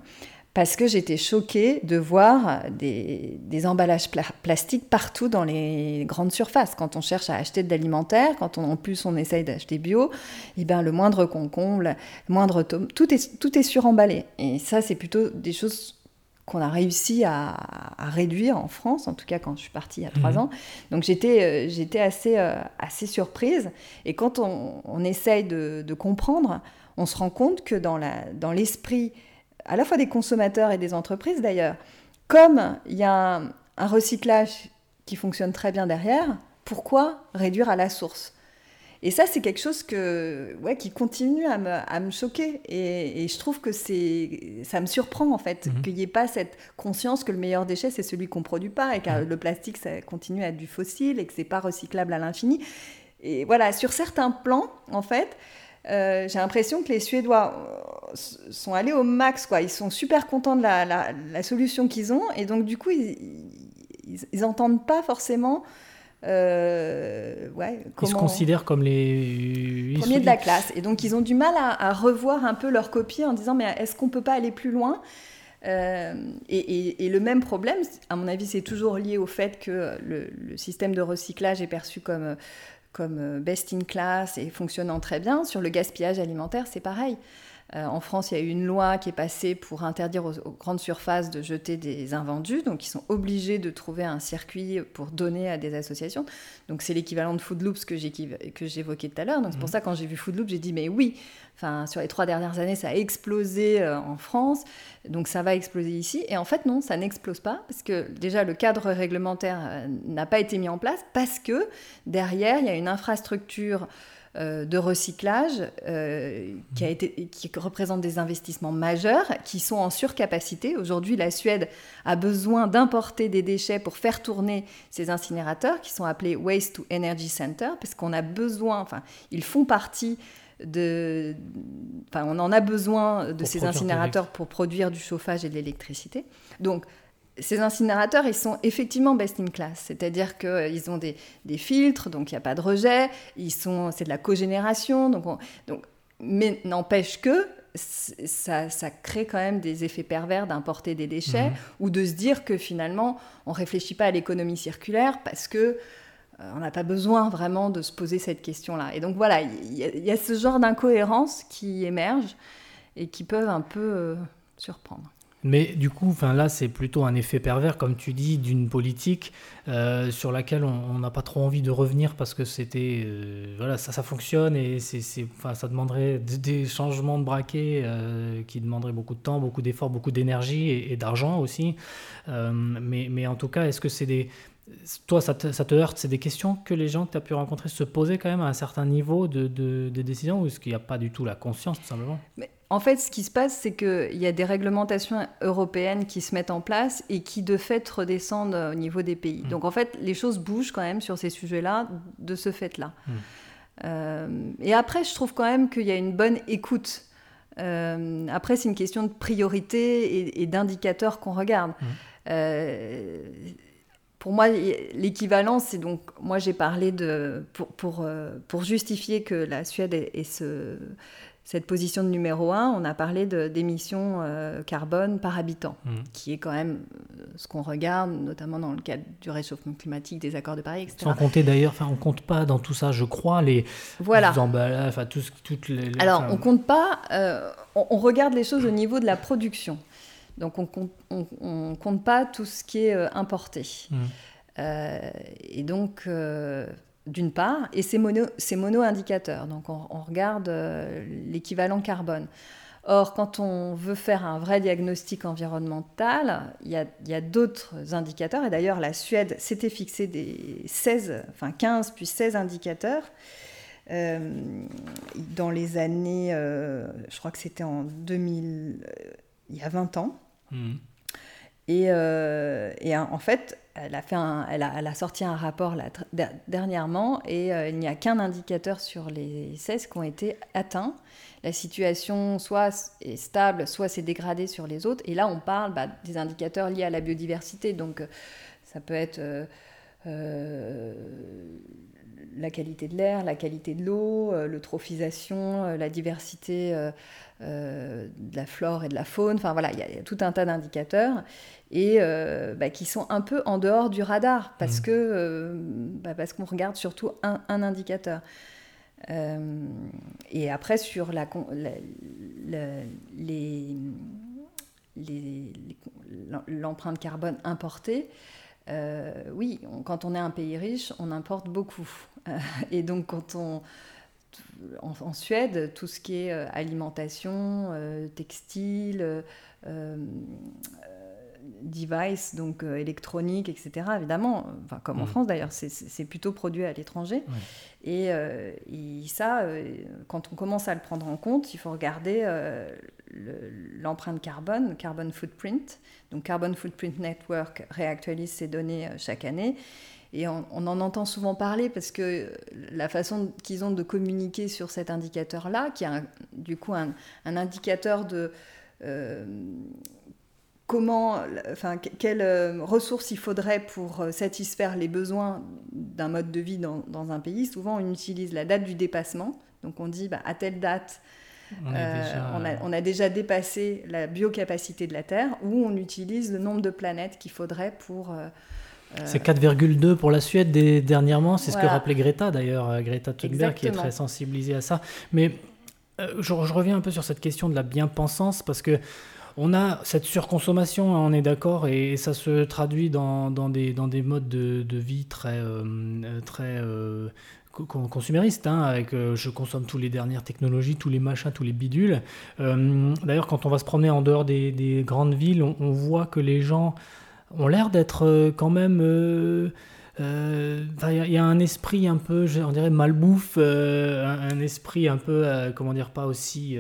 parce que j'étais choquée de voir des, emballages plastiques partout dans les grandes surfaces. Quand on cherche à acheter de l'alimentaire, quand on, en plus on essaye d'acheter bio, et eh ben le moindre concombre, le moindre tome, tout est, tout est suremballé. Et ça, c'est plutôt des choses qu'on a réussi à, réduire en France, en tout cas quand je suis partie il y a trois mhm. ans. Donc j'étais, euh, j'étais assez, euh, assez surprise. Et quand on, essaye de, comprendre, on se rend compte que dans, la, dans l'esprit à la fois des consommateurs et des entreprises d'ailleurs, comme il y a un, un recyclage qui fonctionne très bien derrière, pourquoi réduire à la source? Et ça, c'est quelque chose que, ouais, qui continue à me, à me choquer. Et, je trouve que c'est, ça me surprend, en fait, mhm. qu'il n'y ait pas cette conscience que le meilleur déchet, c'est celui qu'on ne produit pas, et que le plastique, ça continue à être du fossile, et que c'est pas recyclable à l'infini. Et voilà, sur certains plans, en fait, euh, j'ai l'impression que les Suédois euh, sont allés au max, quoi. Ils sont super contents de la, la, solution qu'ils ont, et donc, du coup, ils n'entendent pas forcément Euh, ouais, Ils se considèrent comme les premiers de la classe. Et donc, ils ont du mal à, revoir un peu leur copie en disant, mais est-ce qu'on peut pas aller plus loin? Euh, et, le même problème, à mon avis, c'est toujours lié au fait que le, système de recyclage est perçu comme, comme best in class et fonctionnant très bien. Sur le gaspillage alimentaire, c'est pareil. Euh, en France, il y a eu une loi qui est passée pour interdire aux, grandes surfaces de jeter des invendus. Donc, ils sont obligés de trouver un circuit pour donner à des associations. Donc, c'est l'équivalent de Food Loops que j'évoquais tout à l'heure. Donc, c'est pour mhm. ça, quand j'ai vu Food Loops, j'ai dit, mais oui, enfin, sur les trois dernières années, ça a explosé euh, en France. Donc, ça va exploser ici. Et en fait, non, ça n'explose pas. Parce que déjà, le cadre réglementaire euh, n'a pas été mis en place parce que derrière, il y a une infrastructure de recyclage euh, qui, a été, qui représente des investissements majeurs qui sont en surcapacité. Aujourd'hui, la Suède a besoin d'importer des déchets pour faire tourner ces incinérateurs qui sont appelés Waste to Energy Center parce qu'on a besoin, enfin, ils font partie de, enfin, on en a besoin de ces incinérateurs pour produire du chauffage et de l'électricité. Donc, ces incinérateurs, ils sont effectivement best in class, c'est-à-dire qu'ils euh, ont des, filtres, donc il n'y a pas de rejet, ils sont, c'est de la cogénération, donc, donc mais n'empêche que ça, crée quand même des effets pervers d'importer des déchets mhm. ou de se dire que finalement on réfléchit pas à l'économie circulaire parce que euh, on n'a pas besoin vraiment de se poser cette question-là. Et donc voilà, il y, a ce genre d'incohérence qui émerge et qui peuvent un peu euh, surprendre. Mais du coup, enfin là, c'est plutôt un effet pervers, comme tu dis, d'une politique euh, sur laquelle on n'a pas trop envie de revenir parce que c'était, euh, voilà, ça, fonctionne et c'est, enfin, ça demanderait des changements de braquet euh, qui demanderaient beaucoup de temps, beaucoup d'efforts, beaucoup d'énergie et, d'argent aussi. mais, mais en tout cas, est-ce que c'est des, toi, ça te, heurte, c'est des questions que les gens que tu as pu rencontrer se posaient quand même à un certain niveau de, de, de ou est-ce qu'il n'y a pas du tout la conscience tout simplement? En fait, ce qui se passe, c'est qu'il y a des réglementations européennes qui se mettent en place et qui de fait redescendent au niveau des pays. Mmh. Donc en fait, les choses bougent quand même sur ces sujets-là de ce fait-là. Mmh. Euh, et après, je trouve quand même qu'il y a une bonne écoute. Euh, après, c'est une question de priorité et, d'indicateurs qu'on regarde. Mmh. Euh, pour moi, l'équivalence, c'est donc, moi j'ai parlé de, pour, pour, euh, pour, justifier que la Suède ait, ce, cette position de numéro un, on a parlé d'émissions euh, carbone par habitant, mmh. qui est quand même euh, ce qu'on regarde, notamment dans le cadre du réchauffement climatique, des accords de Paris, etc. Sans compter d'ailleurs, enfin, on compte pas dans tout ça, je crois, les, voilà. emballages, enfin, tout, toutes les, Alors, on compte pas, on, on, regarde les choses au niveau de la production. Donc on ne compte pas tout ce qui est euh, importé. Mmh. Euh, et donc, euh, d'une part, et c'est mono, mono-indicateur. Donc on, regarde l'équivalent carbone. Or, quand on veut faire un vrai diagnostic environnemental, il y a, d'autres indicateurs. Et d'ailleurs, la Suède s'était fixé des 16, enfin 15 puis 16 indicateurs. dans les années, je crois que c'était en 2000, il y a 20 ans. Et, euh, et, en fait, elle a, sorti un rapport dernièrement et euh, il n'y a qu'un indicateur sur les 16 qui ont été atteints. La situation soit est stable, soit s'est dégradée sur les autres. Et là, on parle bah, des indicateurs liés à la biodiversité. Donc, ça peut être euh, la qualité de l'air, la qualité de l'eau, l'eutrophisation, la diversité euh, de la flore et de la faune. Enfin voilà, il y, a tout un tas d'indicateurs et euh, bah, qui sont un peu en dehors du radar parce mmh. que euh, bah, parce qu'on regarde surtout un, indicateur. et après sur la, l'empreinte carbone importée, oui, quand on est un pays riche, on importe beaucoup. et donc quand on en, Suède, tout ce qui est euh, alimentation, euh, textile, euh, device, donc électronique, etc. Évidemment, enfin, comme en mm. France d'ailleurs, c'est plutôt produit à l'étranger. Et, ça, quand on commence à le prendre en compte, il faut regarder l'empreinte carbone, carbon footprint. Donc Carbon Footprint Network réactualise ces données chaque année. Et on, en entend souvent parler parce que la façon qu'ils ont de communiquer sur cet indicateur-là, qui est du coup un, indicateur de, euh, comment, enfin, quelles ressources il faudrait pour satisfaire les besoins d'un mode de vie dans, dans, un pays, souvent on utilise la date du dépassement. Donc on dit bah, à telle date, on, a, on, a, déjà dépassé la biocapacité de la Terre, ou on utilise le nombre de planètes qu'il faudrait pour euh, c'est 4,2 pour la Suède dernièrement, c'est ce que rappelait Greta d'ailleurs, euh, Greta Thunberg qui est très sensibilisée à ça. Mais euh, je, reviens un peu sur cette question de la bien-pensance parce que on a cette surconsommation, hein, on est d'accord, et, ça se traduit dans, dans, des, dans des modes de, de vie très, très consuméristes, hein, avec je consomme toutes les dernières technologies, tous les machins, tous les bidules. D'ailleurs, quand on va se promener en dehors des, des grandes villes, on, voit que les gens ont l'air d'être euh, quand même euh, il euh, y, a un esprit un peu, on dirait malbouffe, euh, un, esprit un peu, euh, comment dire, pas aussi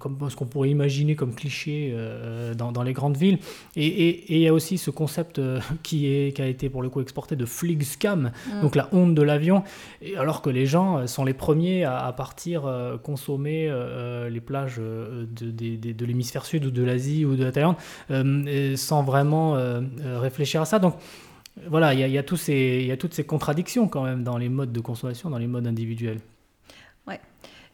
comme ce qu'on pourrait imaginer comme cliché dans, dans, les grandes villes. Et il y a aussi ce concept qui, est, qui a été pour le coup exporté de Fligscam, mm. donc la honte de l'avion, alors que les gens sont les premiers à, partir consommer les plages de, de, de l'hémisphère sud ou de l'Asie ou de la Thaïlande sans vraiment réfléchir à ça. Donc, voilà, il y, a, toutes ces contradictions quand même dans les modes de consommation, dans les modes individuels. Ouais.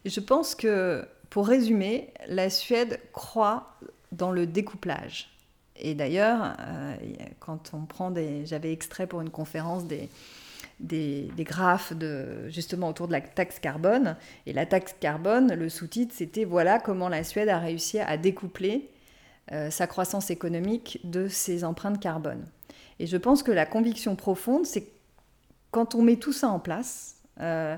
Je pense que, pour résumer, la Suède croit dans le découplage. Et d'ailleurs, euh, quand on prend des... J'avais extrait pour une conférence des, des, graphes de, justement autour de la taxe carbone. Et la taxe carbone, le sous-titre, c'était voilà comment la Suède a réussi à découpler euh, sa croissance économique de ses empreintes carbone. Et je pense que la conviction profonde, c'est quand on met tout ça en place, euh,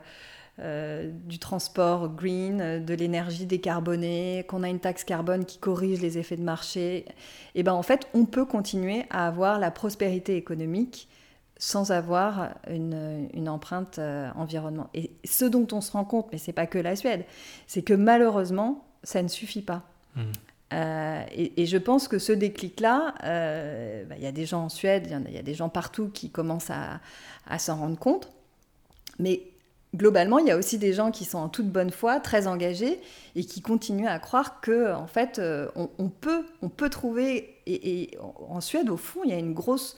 euh, du transport green, de l'énergie décarbonée, qu'on a une taxe carbone qui corrige les effets de marché, et eh ben en fait, on peut continuer à avoir la prospérité économique sans avoir une, empreinte euh, environnementale. Et ce dont on se rend compte, mais c'est pas que la Suède, c'est que malheureusement, ça ne suffit pas. Mmh. Euh, et, je pense que ce déclic-là, euh, bah, il y a des gens en Suède, il y, a des gens partout qui commencent à, s'en rendre compte. Mais globalement, il y a aussi des gens qui sont en toute bonne foi, très engagés, et qui continuent à croire que, en fait, euh, on, peut, on peut trouver. et, en Suède, au fond, il y a une grosse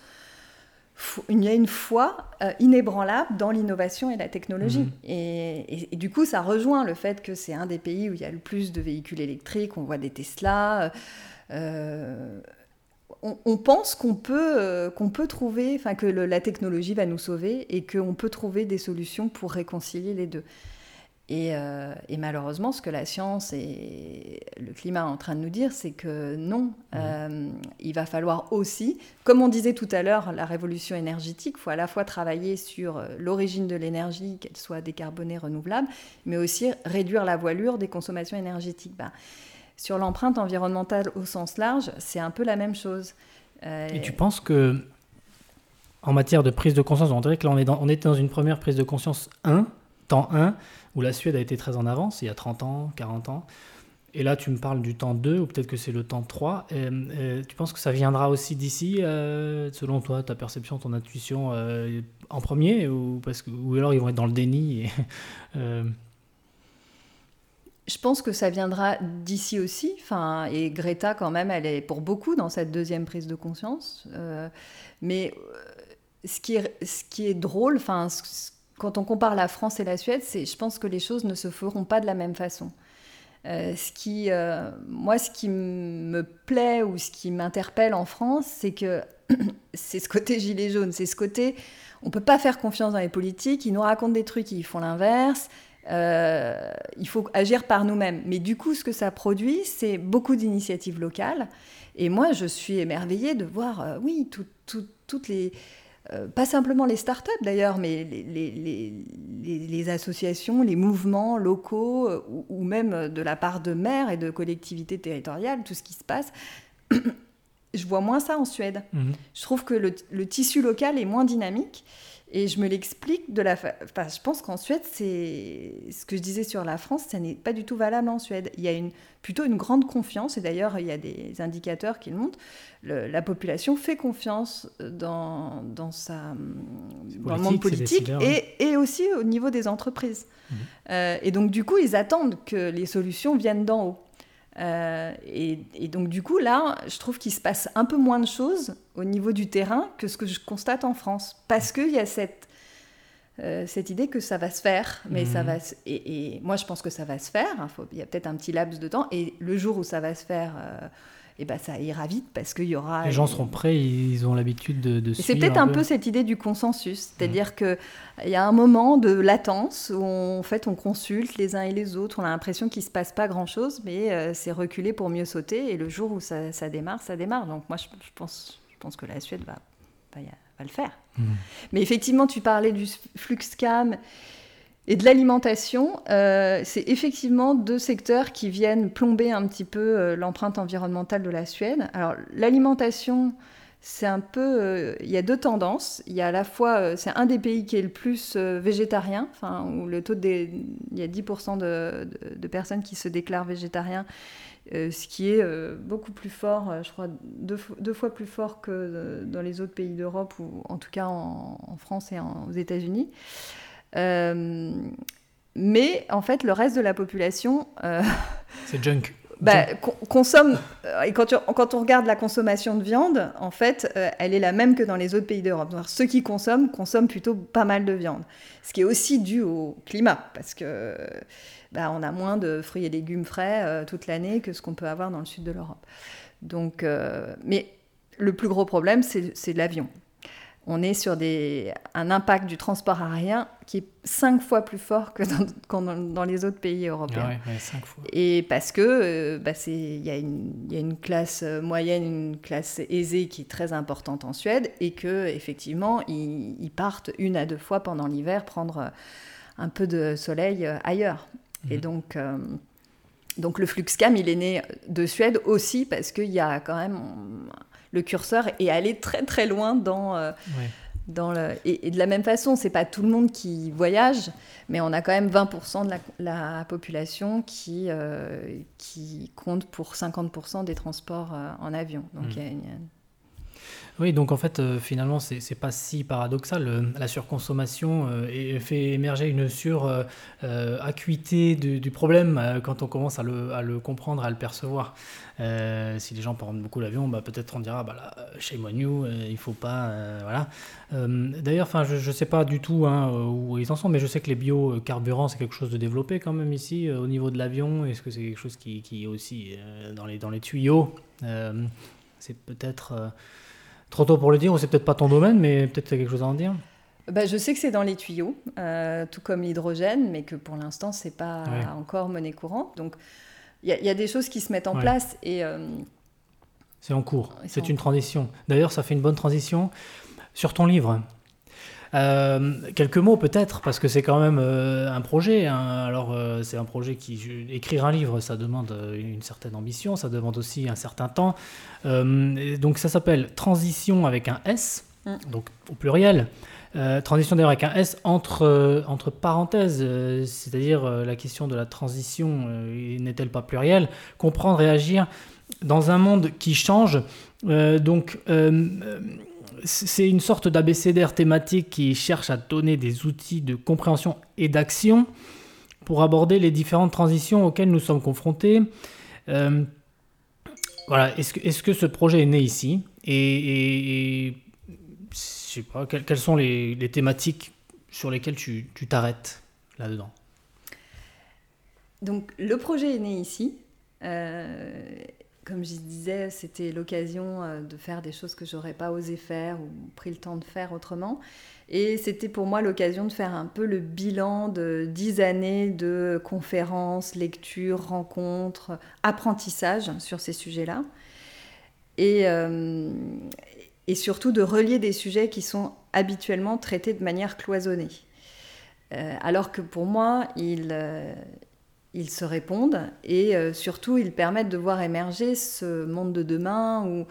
il y a une foi euh, inébranlable dans l'innovation et la technologie. Mhm. Et, du coup, ça rejoint le fait que c'est un des pays où il y a le plus de véhicules électriques, on voit des Tesla. Euh, on, pense qu'on peut, euh, qu'on peut trouver, enfin que la technologie va nous sauver et qu'on peut trouver des solutions pour réconcilier les deux. Euh, et, malheureusement, ce que la science et le climat sont en train de nous dire, c'est que non, mmh. euh, il va falloir aussi, comme on disait tout à l'heure, la révolution énergétique, il faut à la fois travailler sur euh, l'origine de l'énergie, qu'elle soit décarbonée, renouvelable, mais aussi réduire la voilure des consommations énergétiques. Ben, sur l'empreinte environnementale au sens large, c'est un peu la même chose. et tu penses que, en matière de prise de conscience, on dirait que là on est dans, on était dans une première prise de conscience 1, temps 1, où la Suède a été très en avance, il y a 30 ans, 40 ans. Et là, tu me parles du temps 2, ou peut-être que c'est le temps 3. tu penses que ça viendra aussi d'ici, euh, selon toi, ta perception, ton intuition, euh, en premier ou, parce que, ou alors ils vont être dans le déni euh, Je pense que ça viendra d'ici aussi. Enfin, et Greta, quand même, elle est pour beaucoup dans cette deuxième prise de conscience. mais ce qui, est, ce qui drôle, enfin, quand on compare la France et la Suède, je pense que les choses ne se feront pas de la même façon. Euh, ce qui, euh, moi, ce qui me plaît ou ce qui m'interpelle en France, c'est que c'est ce côté gilet jaune, c'est ce côté, on peut pas faire confiance dans les politiques, ils nous racontent des trucs, ils font l'inverse. Euh, il faut agir par nous-mêmes. Mais du coup, ce que ça produit, c'est beaucoup d'initiatives locales. Et moi, je suis émerveillée de voir, oui, toutes les euh, pas simplement les startups d'ailleurs, mais les, associations, les mouvements locaux, euh, ou, même de la part de maires et de collectivités territoriales, tout ce qui se passe. je vois moins ça en Suède. Mhm. Je trouve que le, tissu local est moins dynamique. Et je me l'explique de la. Enfin, je pense qu'en Suède, c'est ce que je disais sur la France, ça n'est pas du tout valable en Suède. Il y a une, plutôt une grande confiance, et d'ailleurs, il y a des indicateurs qui le montrent. la population fait confiance dans, dans, sa, dans le monde politique et, et, aussi au niveau des entreprises. Mmh. Euh, et donc, du coup, ils attendent que les solutions viennent d'en haut. Et, et, donc du coup, là, je trouve qu'il se passe un peu moins de choses au niveau du terrain que ce que je constate en France. Parce qu'il y a cette euh, cette idée que ça va se faire, mais ça mhm. va et, moi je pense que ça va se faire. Hein, il y a peut-être un petit laps de temps et le jour où ça va se faire, euh, eh ben ça ira vite parce qu'il y aura. Les gens seront prêts, ils ont l'habitude de. de c'est peut-être un peu. cette idée du consensus, c'est-à-dire qu'il que il y a un moment de latence où en fait on consulte les uns et les autres, on a l'impression qu'il se passe pas grand-chose, mais euh, c'est reculé pour mieux sauter et le jour où ça, démarre, ça démarre. Donc moi je, pense, je pense que la Suède va, va va le faire. Mmh. Mais effectivement, tu parlais du Fluxcam et de l'alimentation. Euh, c'est effectivement deux secteurs qui viennent plomber un petit peu euh, l'empreinte environnementale de la Suède. Alors, l'alimentation, c'est un peu. Euh, il y a deux tendances. Il y a à la fois. c'est un des pays qui est le plus végétarien, où le taux de. Il y a 10% de, personnes qui se déclarent végétariens ce qui est beaucoup plus fort, je crois deux, fois plus fort que dans les autres pays d'Europe, ou en tout cas en, France et aux États-Unis. Mais en fait, le reste de la population... C'est junk. Bah, consomme, et quand, quand, on regarde la consommation de viande, en fait, elle est la même que dans les autres pays d'Europe. Ceux qui consomment, consomment plutôt pas mal de viande. Ce qui est aussi dû au climat, parce que bah, on a moins de fruits et légumes frais euh, toute l'année que ce qu'on peut avoir dans le sud de l'Europe. Donc, euh, mais le plus gros problème, c'est l'avion. On est sur des, un impact du transport aérien qui est cinq fois plus fort que dans, dans, les autres pays européens. Ah cinq fois. Et parce que euh, bah, il y, y, a une classe moyenne, une classe aisée qui est très importante en Suède, et que effectivement, ils, ils partent une à deux fois pendant l'hiver prendre un peu de soleil ailleurs. Et mhm. donc, euh, donc le Fluxcam, il est né de Suède aussi parce qu'il y a quand même le curseur est allé très très loin dans. Euh, dans le... et, de la même façon, c'est pas tout le monde qui voyage, mais on a quand même 20% de la, population qui, euh, qui compte pour 50% des transports en avion. Donc mhm. il y a une, oui, donc en fait, euh, finalement, c'est pas si paradoxal. Euh, la surconsommation euh, fait émerger une sur-acuité du, problème quand on commence à le, comprendre, à le percevoir. si les gens prennent beaucoup l'avion, bah, peut-être on dira, bah là, chez you, il faut pas. voilà. D'ailleurs, je ne sais pas du tout hein, où ils en sont, mais je sais que les biocarburants, c'est quelque chose de développé quand même ici, au niveau de l'avion. Est-ce que c'est quelque chose qui, qui est aussi dans, les, dans les tuyaux? C'est peut-être. Trop tôt pour le dire, ou c'est peut-être pas ton domaine, mais peut-être tu as quelque chose à en dire bah, je sais que c'est dans les tuyaux, euh, tout comme l'hydrogène, mais que pour l'instant, c'est pas encore monnaie courante. Donc, il y, a des choses qui se mettent en place et. Euh, c'est en cours. C'est une transition. D'ailleurs, ça fait une bonne transition sur ton livre. Euh, quelques mots peut-être, parce que c'est quand même euh, un projet. Hein. Alors euh, c'est un projet qui... Écrire un livre, ça demande une certaine ambition, ça demande aussi un certain temps. donc ça s'appelle Transition avec un S, mm. donc au pluriel. transition d'ailleurs avec un S entre, entre parenthèses, c'est-à-dire la question de la transition n'est-elle pas plurielle? Comprendre et agir dans un monde qui change. donc c'est une sorte d'abécédaire thématique qui cherche à donner des outils de compréhension et d'action pour aborder les différentes transitions auxquelles nous sommes confrontés. Euh, voilà, est-ce que, est que, ce projet est né ici? Et, et, je sais pas, quelles, sont les, thématiques sur lesquelles tu t'arrêtes là-dedans? Donc, le projet est né ici. Euh, comme je disais, c'était l'occasion euh, de faire des choses que j'aurais pas osé faire ou pris le temps de faire autrement. Et c'était pour moi l'occasion de faire un peu le bilan de dix années de conférences, lectures, rencontres, apprentissages sur ces sujets-là. Et, euh, et surtout de relier des sujets qui sont habituellement traités de manière cloisonnée. Euh, alors que pour moi, il, ils se répondent et euh, surtout ils permettent de voir émerger ce monde de demain.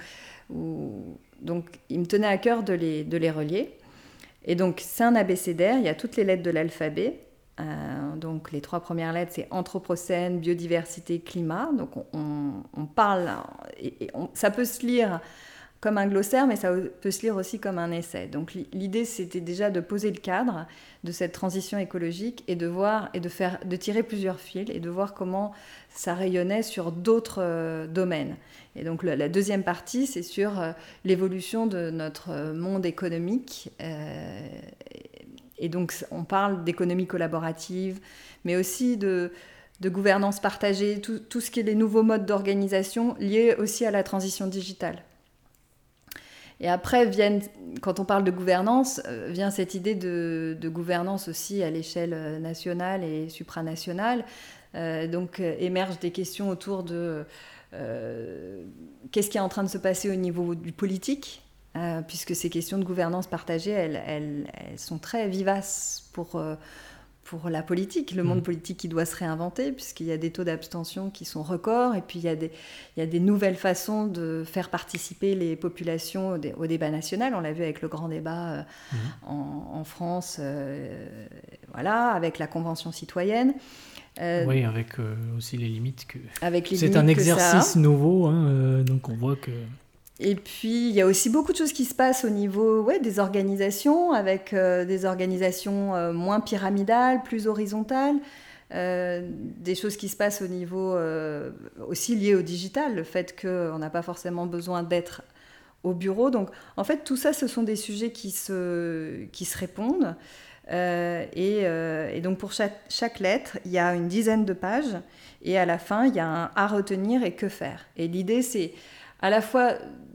Où, Donc il me tenait à cœur de les, relier. Et donc c'est un abécédaire, il y a toutes les lettres de l'alphabet. Euh, donc les trois premières lettres, c'est Anthropocène, biodiversité, climat. Donc on, parle, ça peut se lire comme un glossaire, mais ça peut se lire aussi comme un essai. Donc l'idée, c'était déjà de poser le cadre de cette transition écologique et de voir et de faire, de tirer plusieurs fils et de voir comment ça rayonnait sur d'autres euh, domaines. Et donc la deuxième partie, c'est sur euh, l'évolution de notre monde économique. Euh, et donc on parle d'économie collaborative, mais aussi de de gouvernance partagée, tout, tout, ce qui est les nouveaux modes d'organisation liés aussi à la transition digitale. Et après, viennent, quand on parle de gouvernance, euh, vient cette idée de, gouvernance aussi à l'échelle euh, nationale et supranationale. Euh, donc émergent des questions autour de qu'est-ce qui est en train de se passer au niveau du politique, puisque ces questions de gouvernance partagée, elles, sont très vivaces pour pour la politique, le monde mm. politique qui doit se réinventer, puisqu'il y a des taux d'abstention qui sont records, et puis il y, a des, il y a des nouvelles façons de faire participer les populations au, débat national. On l'a vu avec le grand débat euh, mm. en, France, euh, voilà, avec la Convention citoyenne. Euh, oui, avec aussi les limites que. C'est un exercice nouveau, hein, donc on voit que. Et puis, il y a aussi beaucoup de choses qui se passent au niveau des organisations, avec euh, des organisations euh, moins pyramidales, plus horizontales, euh, des choses qui se passent au niveau aussi liées au digital, le fait qu'on n'a pas forcément besoin d'être au bureau. Donc, en fait, tout ça, ce sont des sujets qui se, qui se répondent. Et, et, donc, pour chaque, chaque, lettre, il y a une dizaine de pages. Et à la fin, il y a un à retenir et que faire. Et l'idée, c'est à la fois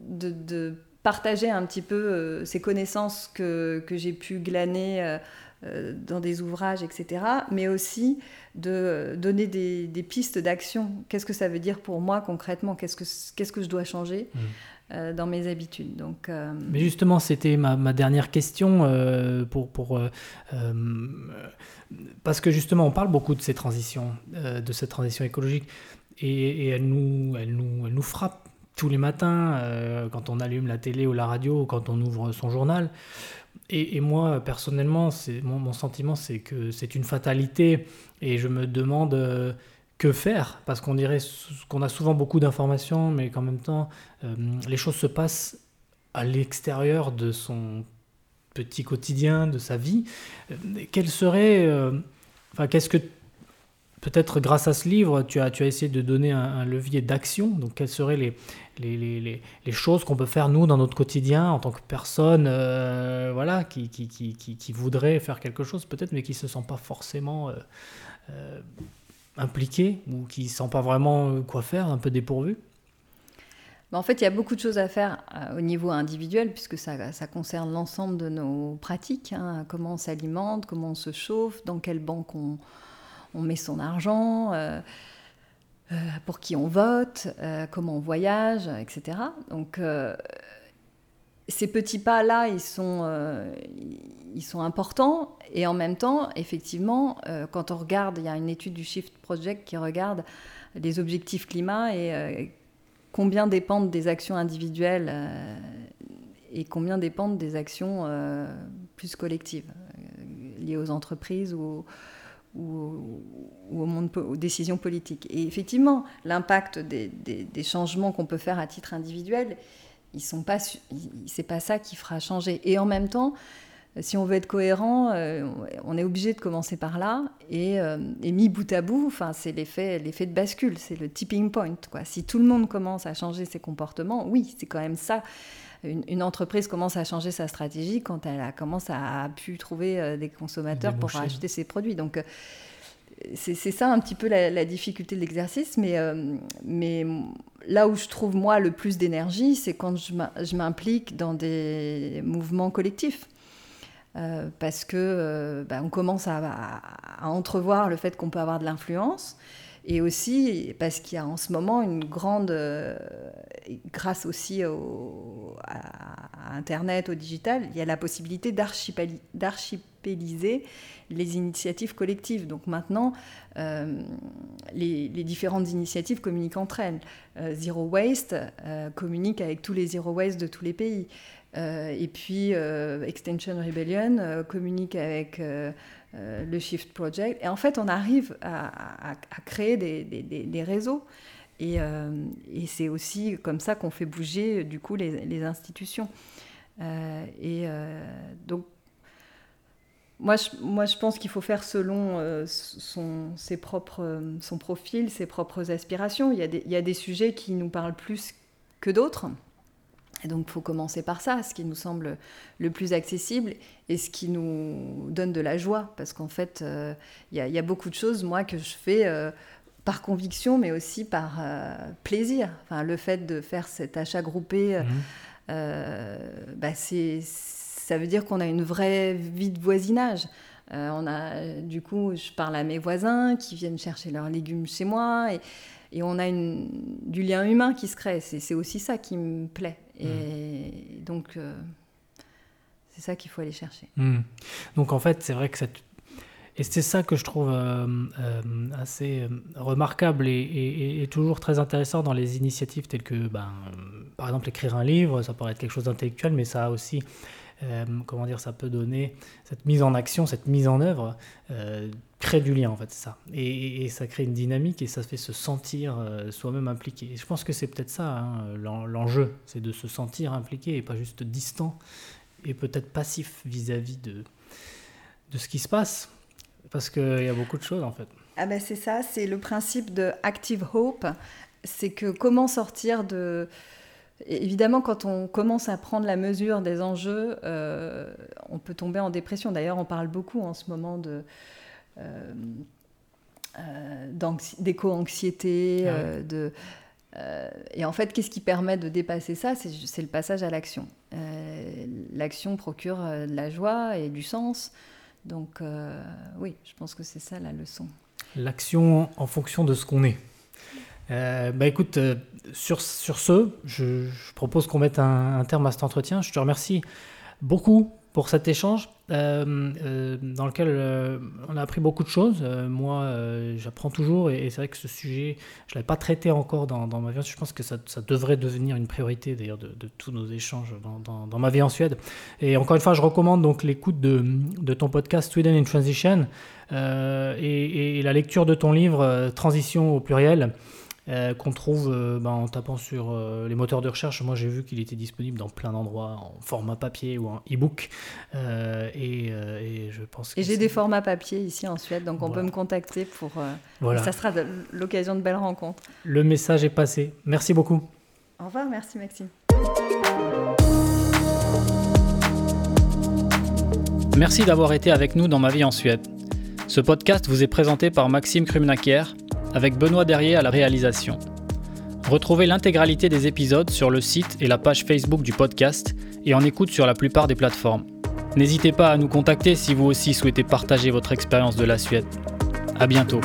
de, partager un petit peu euh, ces connaissances que, que j'ai pu glaner euh, euh, dans des ouvrages, etc., mais aussi de donner des, des pistes d'action. Qu'est-ce que ça veut dire pour moi concrètement? Qu'est-ce que, qu'est-ce que je dois changer mmh. dans mes habitudes? Donc, Mais justement, c'était ma, ma, dernière question pour... pour parce que justement, on parle beaucoup de ces transitions, de cette transition écologique, et, et elle, nous, elle, nous, elle nous frappe tous les matins, euh, quand on allume la télé ou la radio, ou quand on ouvre son journal. Et, moi, personnellement, mon, mon sentiment, c'est que c'est une fatalité. Et je me demande euh, que faire, parce qu'on dirait qu'on a souvent beaucoup d'informations, mais qu'en même temps, euh, les choses se passent à l'extérieur de son petit quotidien, de sa vie. enfin, qu'est-ce que Peut-être grâce à ce livre, tu as, tu as essayé de donner un, levier d'action. Donc, quelles seraient les, les, les, les choses qu'on peut faire, nous, dans notre quotidien, en tant que personne euh, voilà, qui, qui, qui, qui, voudrait faire quelque chose, peut-être, mais qui ne se sent pas forcément euh, euh, impliqué ou qui ne sent pas vraiment quoi faire, un peu dépourvu bah, en fait, il y a beaucoup de choses à faire au niveau individuel, puisque ça, ça concerne l'ensemble de nos pratiques. Hein. comment on s'alimente, comment on se chauffe, dans quelle banque on, on met son argent, euh, euh, pour qui on vote, euh, comment on voyage, etc. Donc ces petits pas-là, ils sont, ils sont importants. Et en même temps, effectivement, quand on regarde, il y a une étude du Shift Project qui regarde les objectifs climat et combien dépendent des actions individuelles et combien dépendent des actions plus collectives, liées aux entreprises ou, ou, monde, aux décisions politiques. Et effectivement, l'impact des, des, changements qu'on peut faire à titre individuel, ils sont pas, c'est pas ça qui fera changer. Et en même temps, si on veut être cohérent, euh, on est obligé de commencer par là. Et, euh, et mis bout à bout, enfin, c'est l'effet, l'effet de bascule, c'est le tipping point. Quoi. Si tout le monde commence à changer ses comportements, oui, c'est quand même ça une, entreprise commence à changer sa stratégie quand elle a, commence à, pu trouver euh, des consommateurs pour acheter ses produits. Donc, euh, c'est ça un petit peu la, difficulté de l'exercice, mais, euh, mais là où je trouve moi le plus d'énergie, c'est quand je m'implique dans des mouvements collectifs. parce que bah, on commence à, à, entrevoir le fait qu'on peut avoir de l'influence et aussi parce qu'il y a en ce moment une grande, euh, grâce aussi au, à, Internet, au digital, il y a la possibilité d'archipéliser les initiatives collectives. Donc maintenant, euh, les, différentes initiatives communiquent entre elles. Euh, Zero Waste communique avec tous les Zero Waste de tous les pays. et puis Extension Rebellion communique avec euh, le Shift Project. Et en fait, on arrive à, créer des, réseaux. Et, et c'est aussi comme ça qu'on fait bouger du coup les, institutions. et donc moi je, moi, je pense qu'il faut faire selon euh, son, ses propres, euh, son profil, ses propres aspirations. Il y, a des, il y a des sujets qui nous parlent plus que d'autres. Et donc, il faut commencer par ça, ce qui nous semble le plus accessible et ce qui nous donne de la joie. Parce qu'en fait, euh, il, y a, il, y a, beaucoup de choses, moi, que je fais par conviction, mais aussi par plaisir. Enfin, le fait de faire cet achat groupé, mmh. bah, c'est ça veut dire qu'on a une vraie vie de voisinage. Euh, on a, du coup, je parle à mes voisins qui viennent chercher leurs légumes chez moi et, et on a une, du lien humain qui se crée. C'est aussi ça qui me plaît. Et donc, euh, c'est ça qu'il faut aller chercher. Mmh. Donc, en fait, c'est vrai que cette et c'est ça que je trouve euh, euh, assez remarquable et, toujours très intéressant dans les initiatives telles que, ben, par exemple, écrire un livre, ça pourrait être quelque chose d'intellectuel, mais ça a aussi euh, comment dire, ça peut donner cette mise en action, cette mise en œuvre, euh, crée du lien en fait, ça. Et, ça crée une dynamique et ça fait se sentir euh, soi-même impliqué. Et je pense que c'est peut-être ça hein, l'enjeu, c'est de se sentir impliqué et pas juste distant et peut-être passif vis-à-vis de, de ce qui se passe. Parce qu'il y a beaucoup de choses en fait. Ah ben c'est ça, c'est le principe de Active Hope. C'est que comment sortir de, évidemment, quand on commence à prendre la mesure des enjeux, euh, on peut tomber en dépression. D'ailleurs, on parle beaucoup en ce moment de euh, euh, d'éco-anxiété, ah de et en fait, qu'est-ce qui permet de dépasser ça? C'est le passage à l'action. L'action procure de la joie et du sens. Donc, oui, je pense que c'est ça la leçon. L'action en fonction de ce qu'on est. Euh, bah écoute, euh, sur, sur ce, je, propose qu'on mette un, terme à cet entretien. Je te remercie beaucoup pour cet échange euh, dans lequel on a appris beaucoup de choses. moi, j'apprends toujours et, c'est vrai que ce sujet, je ne l'avais pas traité encore dans, dans, ma vie. Je pense que ça, ça devrait devenir une priorité d'ailleurs de, tous nos échanges dans, dans, ma vie en Suède. Et encore une fois, je recommande donc l'écoute de, de, ton podcast Sweden in Transition et, la lecture de ton livre Transition au pluriel. Euh, qu'on trouve euh, ben, en tapant sur euh, les moteurs de recherche. Moi, j'ai vu qu'il était disponible dans plein d'endroits en format papier ou en e-book. Et, je pense. Et j'ai des formats papier ici en Suède, donc on peut me contacter pour. Voilà. Ça sera l'occasion de belles rencontres. Le message est passé. Merci beaucoup. Au revoir, merci Maxime. Merci d'avoir été avec nous dans Ma vie en Suède. Ce podcast vous est présenté par Maxime Krumnakier avec Benoît Derrier à la réalisation. Retrouvez l'intégralité des épisodes sur le site et la page Facebook du podcast et en écoute sur la plupart des plateformes. N'hésitez pas à nous contacter si vous aussi souhaitez partager votre expérience de la Suède. À bientôt.